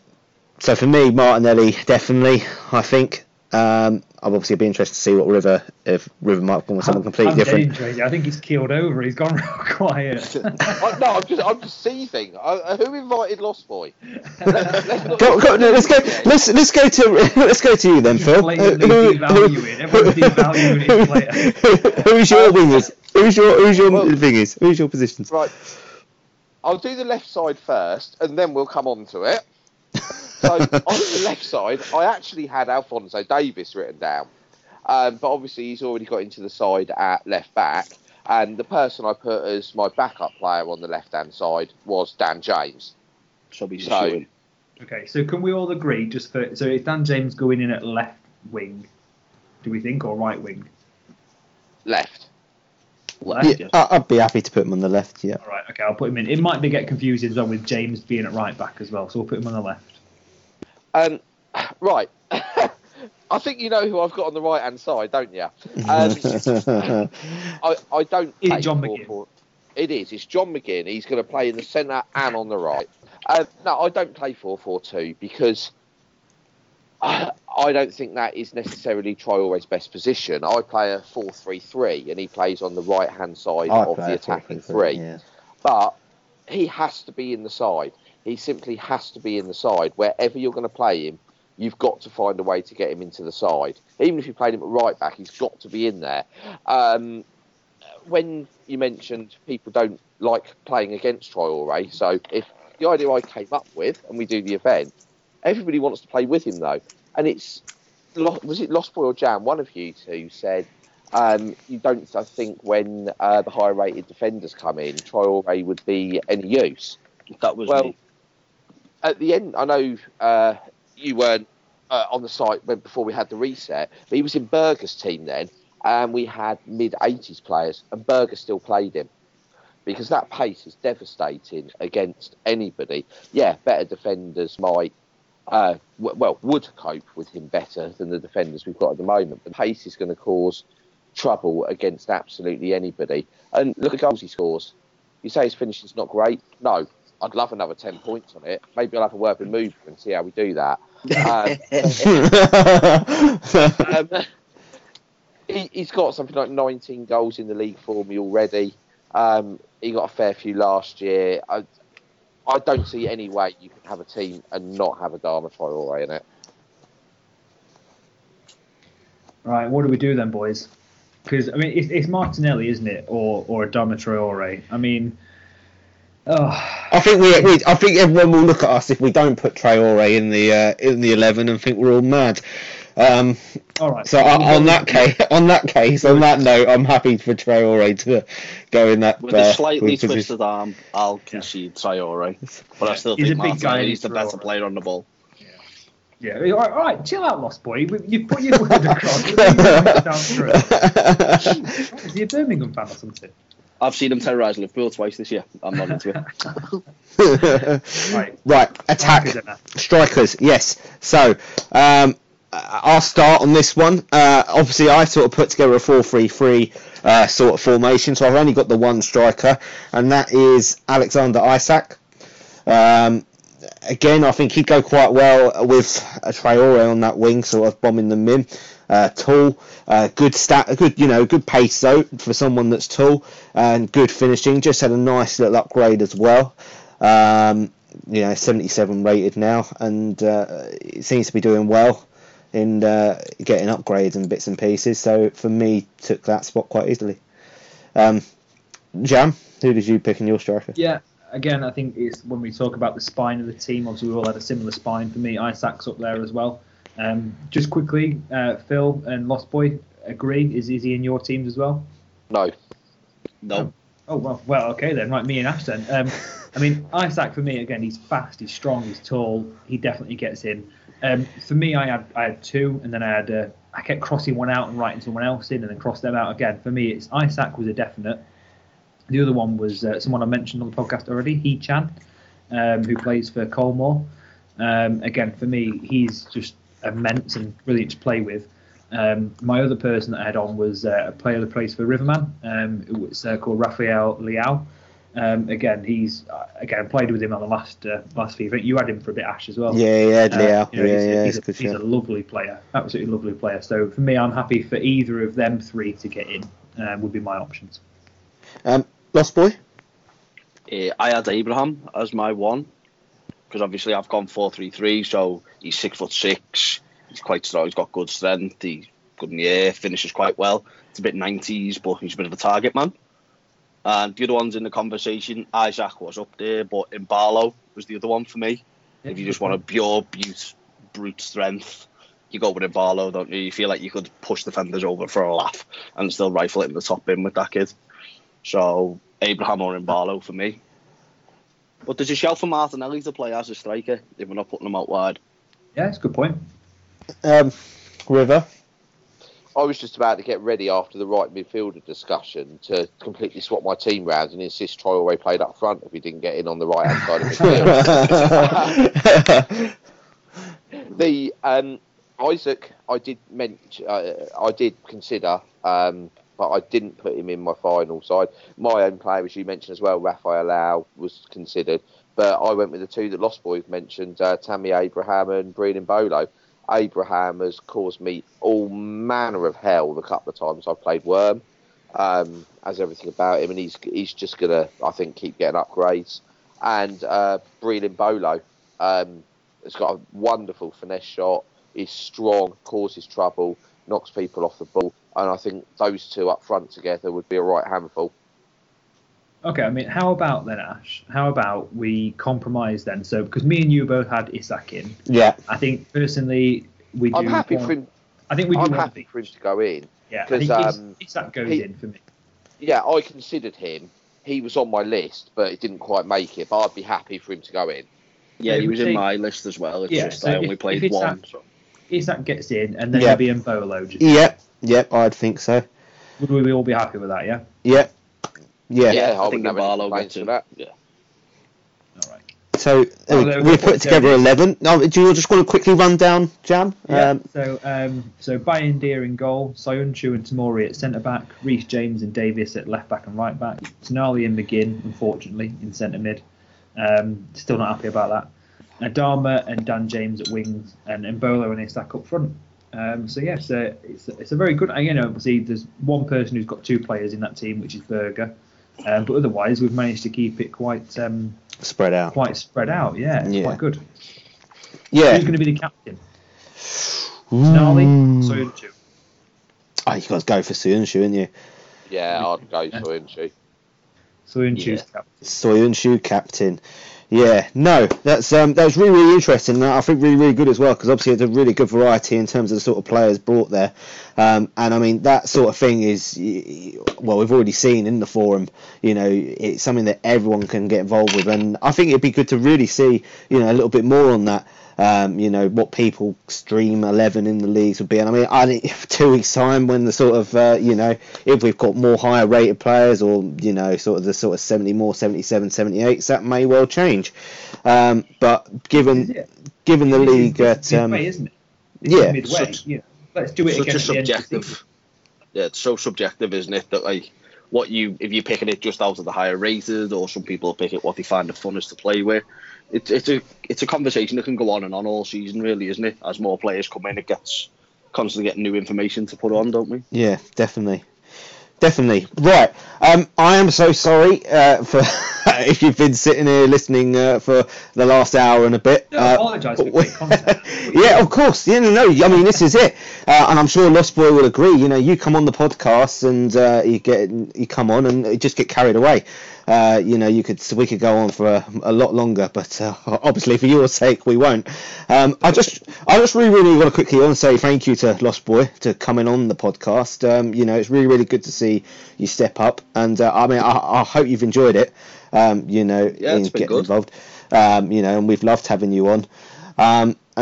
so for me, Martinelli definitely. I think um, I'm obviously be interested to see what River if River might come with someone completely I'm different. dangerous. I think he's keeled over. He's gone real quiet. I, no, I'm just, I'm just seething. I, uh, who invited Lost Boy? Let's not- Go, go, no, let's go. Let's let's go to let's go to you then, Phil. blatantly Who- devaluing. Everyone's devaluing his player. Who's your um, wingers? Who's your who's your Well- wingers? Who's your positions? Right. I'll do the left side first, and then we'll come on to it. So on the left side, I actually had Alphonso Davies written down, um, but obviously he's already got into the side at left back, and the person I put as my backup player on the left hand side was Dan James. So be So- shooting. Okay, so can we all agree just for so is Dan James going in at left wing? Do we think or right wing? Left. Left, Yeah, yes. I- I'd be happy to put him on the left. Yeah. All right, okay, I'll put him in. It might be get confusing as well with James being at right back as well, so we'll put him on the left. Um, right. I think you know who I've got on the right hand side, don't you? Um, I, I don't. Is John 4-4. McGinn? It is. It's John McGinn. He's going to play in the centre and on the right. Um, no, I don't play 4 4 2 because I, I don't think that is necessarily Traore's best position. I play a 4 3 3 and he plays on the right hand side I of the attacking 4-3-3, three. yeah. But he has to be in the side. He simply has to be in the side. Wherever you're going to play him, you've got to find a way to get him into the side. Even if you played him at right back, he's got to be in there. Um, when you mentioned people don't like playing against Traore, so if the idea I came up with, and we do the event, everybody wants to play with him though, and it's was it Lost Boy or Jam? One of you two said um, you don't. I think when uh, the higher rated defenders come in, Traore would be any use. That was Well, me. At the end, I know uh, you weren't uh, on the site when before we had the reset, but he was in Berger's team then, and we had mid 80s players, and Berger still played him because that pace is devastating against anybody. Yeah, better defenders might. Uh, w- well, would cope with him better than the defenders we've got at the moment. The pace is going to cause trouble against absolutely anybody. And look at goals he scores. You say his finishing's not great. No, I'd love another 10 points on it. Maybe I'll have a word with Mover and see how we do that. Um, um, he, he's got something like 19 goals in the league for me already. Um, he got a fair few last year. I, I don't see any way you can have a team and not have a Adama Traore in it. Right, what do we do then, boys? Because I mean, it's, it's Martinelli, isn't it, or or Adama Traore? I mean, oh, I think we, we, I think everyone will look at us if we don't put Traore in the uh, in the eleven and think we're all mad. Um, all right. so on, on that case, on that case, on that note, I'm happy for Traore to go in that. With uh, a slightly position. twisted arm, I'll concede Traore. But I still He's think a big Martinelli guy, is the better player on the ball. Yeah, all right, all right, chill out, Lost Boy. You've put your word across. You need to put it down through. Is he a Birmingham fan or something? I've seen them terrorise Liverpool twice this year. I'm not into it. Right. right, attack. Strikers yes. So, um, I'll start on this one. Uh, obviously, I sort of put together a 4 3 3 uh, sort of formation, so I've only got the one striker, and that is Alexander Isak. Um, again, I think he'd go quite well with a Traore on that wing, sort of bombing them in. Uh, tall, uh, good stat, good you know, good pace though for someone that's tall and good finishing. Just had a nice little upgrade as well. Um, you know, 77 rated now, and uh, it seems to be doing well in uh, getting upgrades and bits and pieces. So for me, took that spot quite easily. Um, Jam, who did you pick in your striker? Yeah, again, I think it's when we talk about the spine of the team. Obviously, we all had a similar spine. For me, Isak's up there as well. Um, just quickly, uh, Phil and Lost Boy agree. Is is he in your teams as well? No. No. Oh well, well, okay then. Right, me and Ash then. Um, I mean, Isak for me again, he's fast, he's strong, he's tall. He definitely gets in. Um, for me, I had I had two, and then I had uh, I kept crossing one out and writing someone else in, and then cross them out again. For me, it's Isak was a definite. The other one was uh, someone I mentioned on the podcast already, He Chan, um, who plays for Colmore. Um, again, for me, he's just immense and brilliant to play with. Um, my other person that I had on was uh, a player that plays for Riverman, um, who was uh, called Rafael Leão. Um, again, he's uh, again played with him on the last uh, last FIFA. You had him for a bit, Ash, as well. Yeah, yeah, Uh, Liao. you know, yeah, he's, yeah, he's, a, good he's a lovely player, absolutely lovely player. So for me, I'm happy for either of them three to get in. Um, would be my options. Um, Lost Boy? Uh, I had Abraham as my one because obviously I've gone four three three, so he's six foot six. He's quite strong. He's got good strength. He's good in the air. Finishes quite well. It's a bit nineties, but he's a bit of a target man. And the other ones in the conversation, Isak was up there, but Embolo was the other one for me. if you just want a pure brute, brute strength, you go with Embolo, don't you? You feel like you could push defenders over for a laugh and still rifle it in the top bin with that kid. So Abraham or Embolo for me. But there's a shelf for Martinelli to play as a striker if we're not putting him out wide. Yeah, it's a good point. Um, River? I was just about to get ready after the right midfielder discussion to completely swap my team round and insist Traore played up front if he didn't get in on the right hand side of midfield. the um, Isak, I did mention, uh, I did consider, um, but I didn't put him in my final side. My own player, as you mentioned as well, Rafael Leão was considered, but I went with the two that Lost Boys mentioned, uh, Tammy Abraham and Breel Embolo. Abraham has caused me all manner of hell the couple of times I've played Worm. Um, has everything about him, and he's he's just gonna, I think, keep getting upgrades. And uh, Bolo um, has got a wonderful finesse shot. He's strong, causes trouble, knocks people off the ball, and I think those two up front together would be a right handful. Okay, I mean, how about then, Ash? How about we compromise then? So, because me and you both had Isak in, yeah. I think personally we do. I'm happy want- for him. I think we do I'm happy for him to go in. Yeah, Because um, Isak goes he- in for me. Yeah, I considered him. He was on my list, but it didn't quite make it. But I'd be happy for him to go in. Yeah, Yeah, he was in my list as well. It's Yeah, just so I only if played it's one. that- So. Isak gets in, and then Yeah. maybe Embolo. Just, Yep. Yep, I'd think so. Would we all be happy with that? Yeah. Yep. Yeah. Yeah, I, I think wouldn't have any gets in. with that. Yeah. All right. So uh, no, we go put together Jamie. 11. No, do you just want to quickly run down, Jam? Yeah. Um, so, um, so Bayındır in goal, Soyuncu and Tamori at centre back, Reece James and Davies at left back and right back, Tonali and McGinn, unfortunately, in centre mid. Um, still not happy about that. Adama and Dan James at wings, and Embolo and Isak up front. Um, so yes, uh, it's it's a very good. You know, obviously there's one person who's got two players in that team, which is Berger. Um, but otherwise, we've managed to keep it quite um, spread out. quite spread out. Yeah, it's Yeah. quite good. Yeah. Who's going to be the captain? Tonali, Mm. Soyuncu. Oh, you guys go for Soyuncu, shouldn't you? Yeah, I'd go for him. She. Soyuncu's Yeah. captain. Soyuncu captain. Yeah, no, that's um, that was really really interesting, I think really really good as well because obviously it's a really good variety in terms of the sort of players brought there, um, and I mean that sort of thing is well we've already seen in the forum, you know, it's something that everyone can get involved with, and I think it'd be good to really see you know a little bit more on that. Um, you know what people stream 11 in the leagues would be, and I mean, I think two weeks time when the sort of uh, you know if we've got more higher rated players or you know sort of the sort of 70 more 77 78s that may well change um, but given it? given the This league at um, midway, isn't it? This yeah, is midway. such- you know, let's do it Such again a at the end of the season. subjective. Yeah, it's so subjective, isn't it? That like what you if you're picking it just out of the higher rated, or some people pick it what they find the funnest to play with. It's it's a it's a conversation that can go on and on all season, really, isn't it? As more players come in, it gets constantly getting new information to put on, don't we? yeah definitely definitely right um, I am so sorry uh, for if you've been sitting here listening uh, for the last hour and a bit No, uh, apologise for but quick we- content. yeah of course yeah no, no I mean this is it uh, and I'm sure Lost Boy will agree you know you come on the podcast and uh, you get you come on and you just get carried away uh, you know, you could we could go on for a, a lot longer, but uh, obviously for your sake we won't. Um, I just I just really really want to quickly to say thank you to Lost Boy to coming on the podcast. Um, you know, it's really really good to see you step up, and uh, I mean I, I hope you've enjoyed it. Um, you know, Yeah, in been getting good. involved. Um, you know, and we've loved having you on.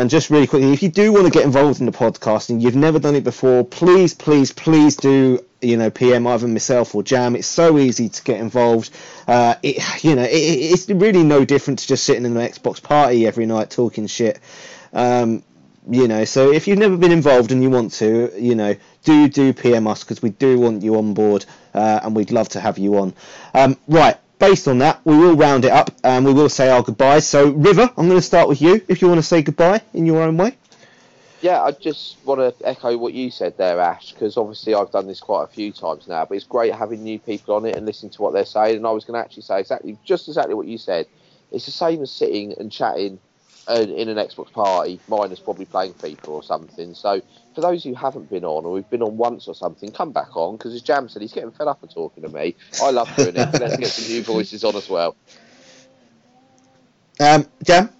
And just really quickly, if you do want to get involved in the podcast and you've never done it before, please, please, please do, you know, PM either myself or Jam. It's so easy to get involved. Uh, it, you know, it- it's really no different to just sitting in an Xbox party every night talking shit. Um, you know, so if you've never been involved and you want to, you know, do do PM us because we do want you on board uh, and we'd love to have you on. Um, right, based on that, we will round it up and we will say our goodbyes. So, River, I'm going to start with you if you want to say goodbye in your own way. Yeah, I just want to echo what you said there, Ash, because obviously I've done this quite a few times now, but it's great having new people on it and listening to what they're saying. And I was going to actually say exactly, just exactly what you said. It's the same as sitting and chatting uh, in an Xbox party, minus probably playing FIFA or something. So for those who haven't been on or we've been on once or something, come back on because as Jam said, he's getting fed up of talking to me. I love doing it. Let's get some new voices on as well. Um, Jam.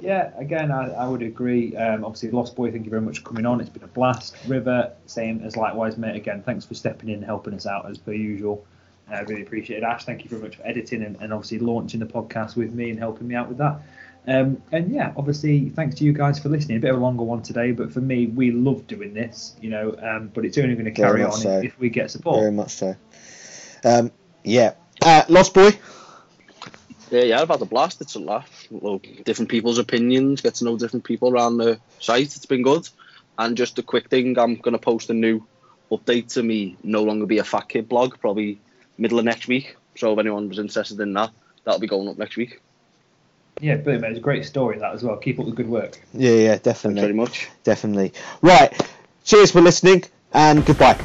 Yeah, again, I, I would agree. Um, obviously, Lost Boy, thank you very much for coming on. It's been a blast. River, same as likewise, mate. Again, thanks for stepping in and helping us out as per usual. I really appreciate it. Ash, thank you very much for editing and, and obviously launching the podcast with me and helping me out with that. Um, and yeah, obviously, thanks to you guys for listening. A bit of a longer one today, but for me, we love doing this, you know. Um, but it's only going to carry on so. if, if, we get support. Very much so. Um, yeah, uh, Lost Boy. Yeah, yeah, I've had a blast. It's a laugh. Well, different people's opinions, get to know different people around the site. It's been good. And just a quick thing, I'm going to post a new update to me No Longer Be a Fat Kid blog, probably middle of next week. So if anyone was interested in that, that'll be going up next week. Yeah, brilliant, mate. It's a great story, that as well. Keep up the good work. Yeah, yeah, definitely. Thanks very much. Definitely. Right. Cheers for listening and goodbye.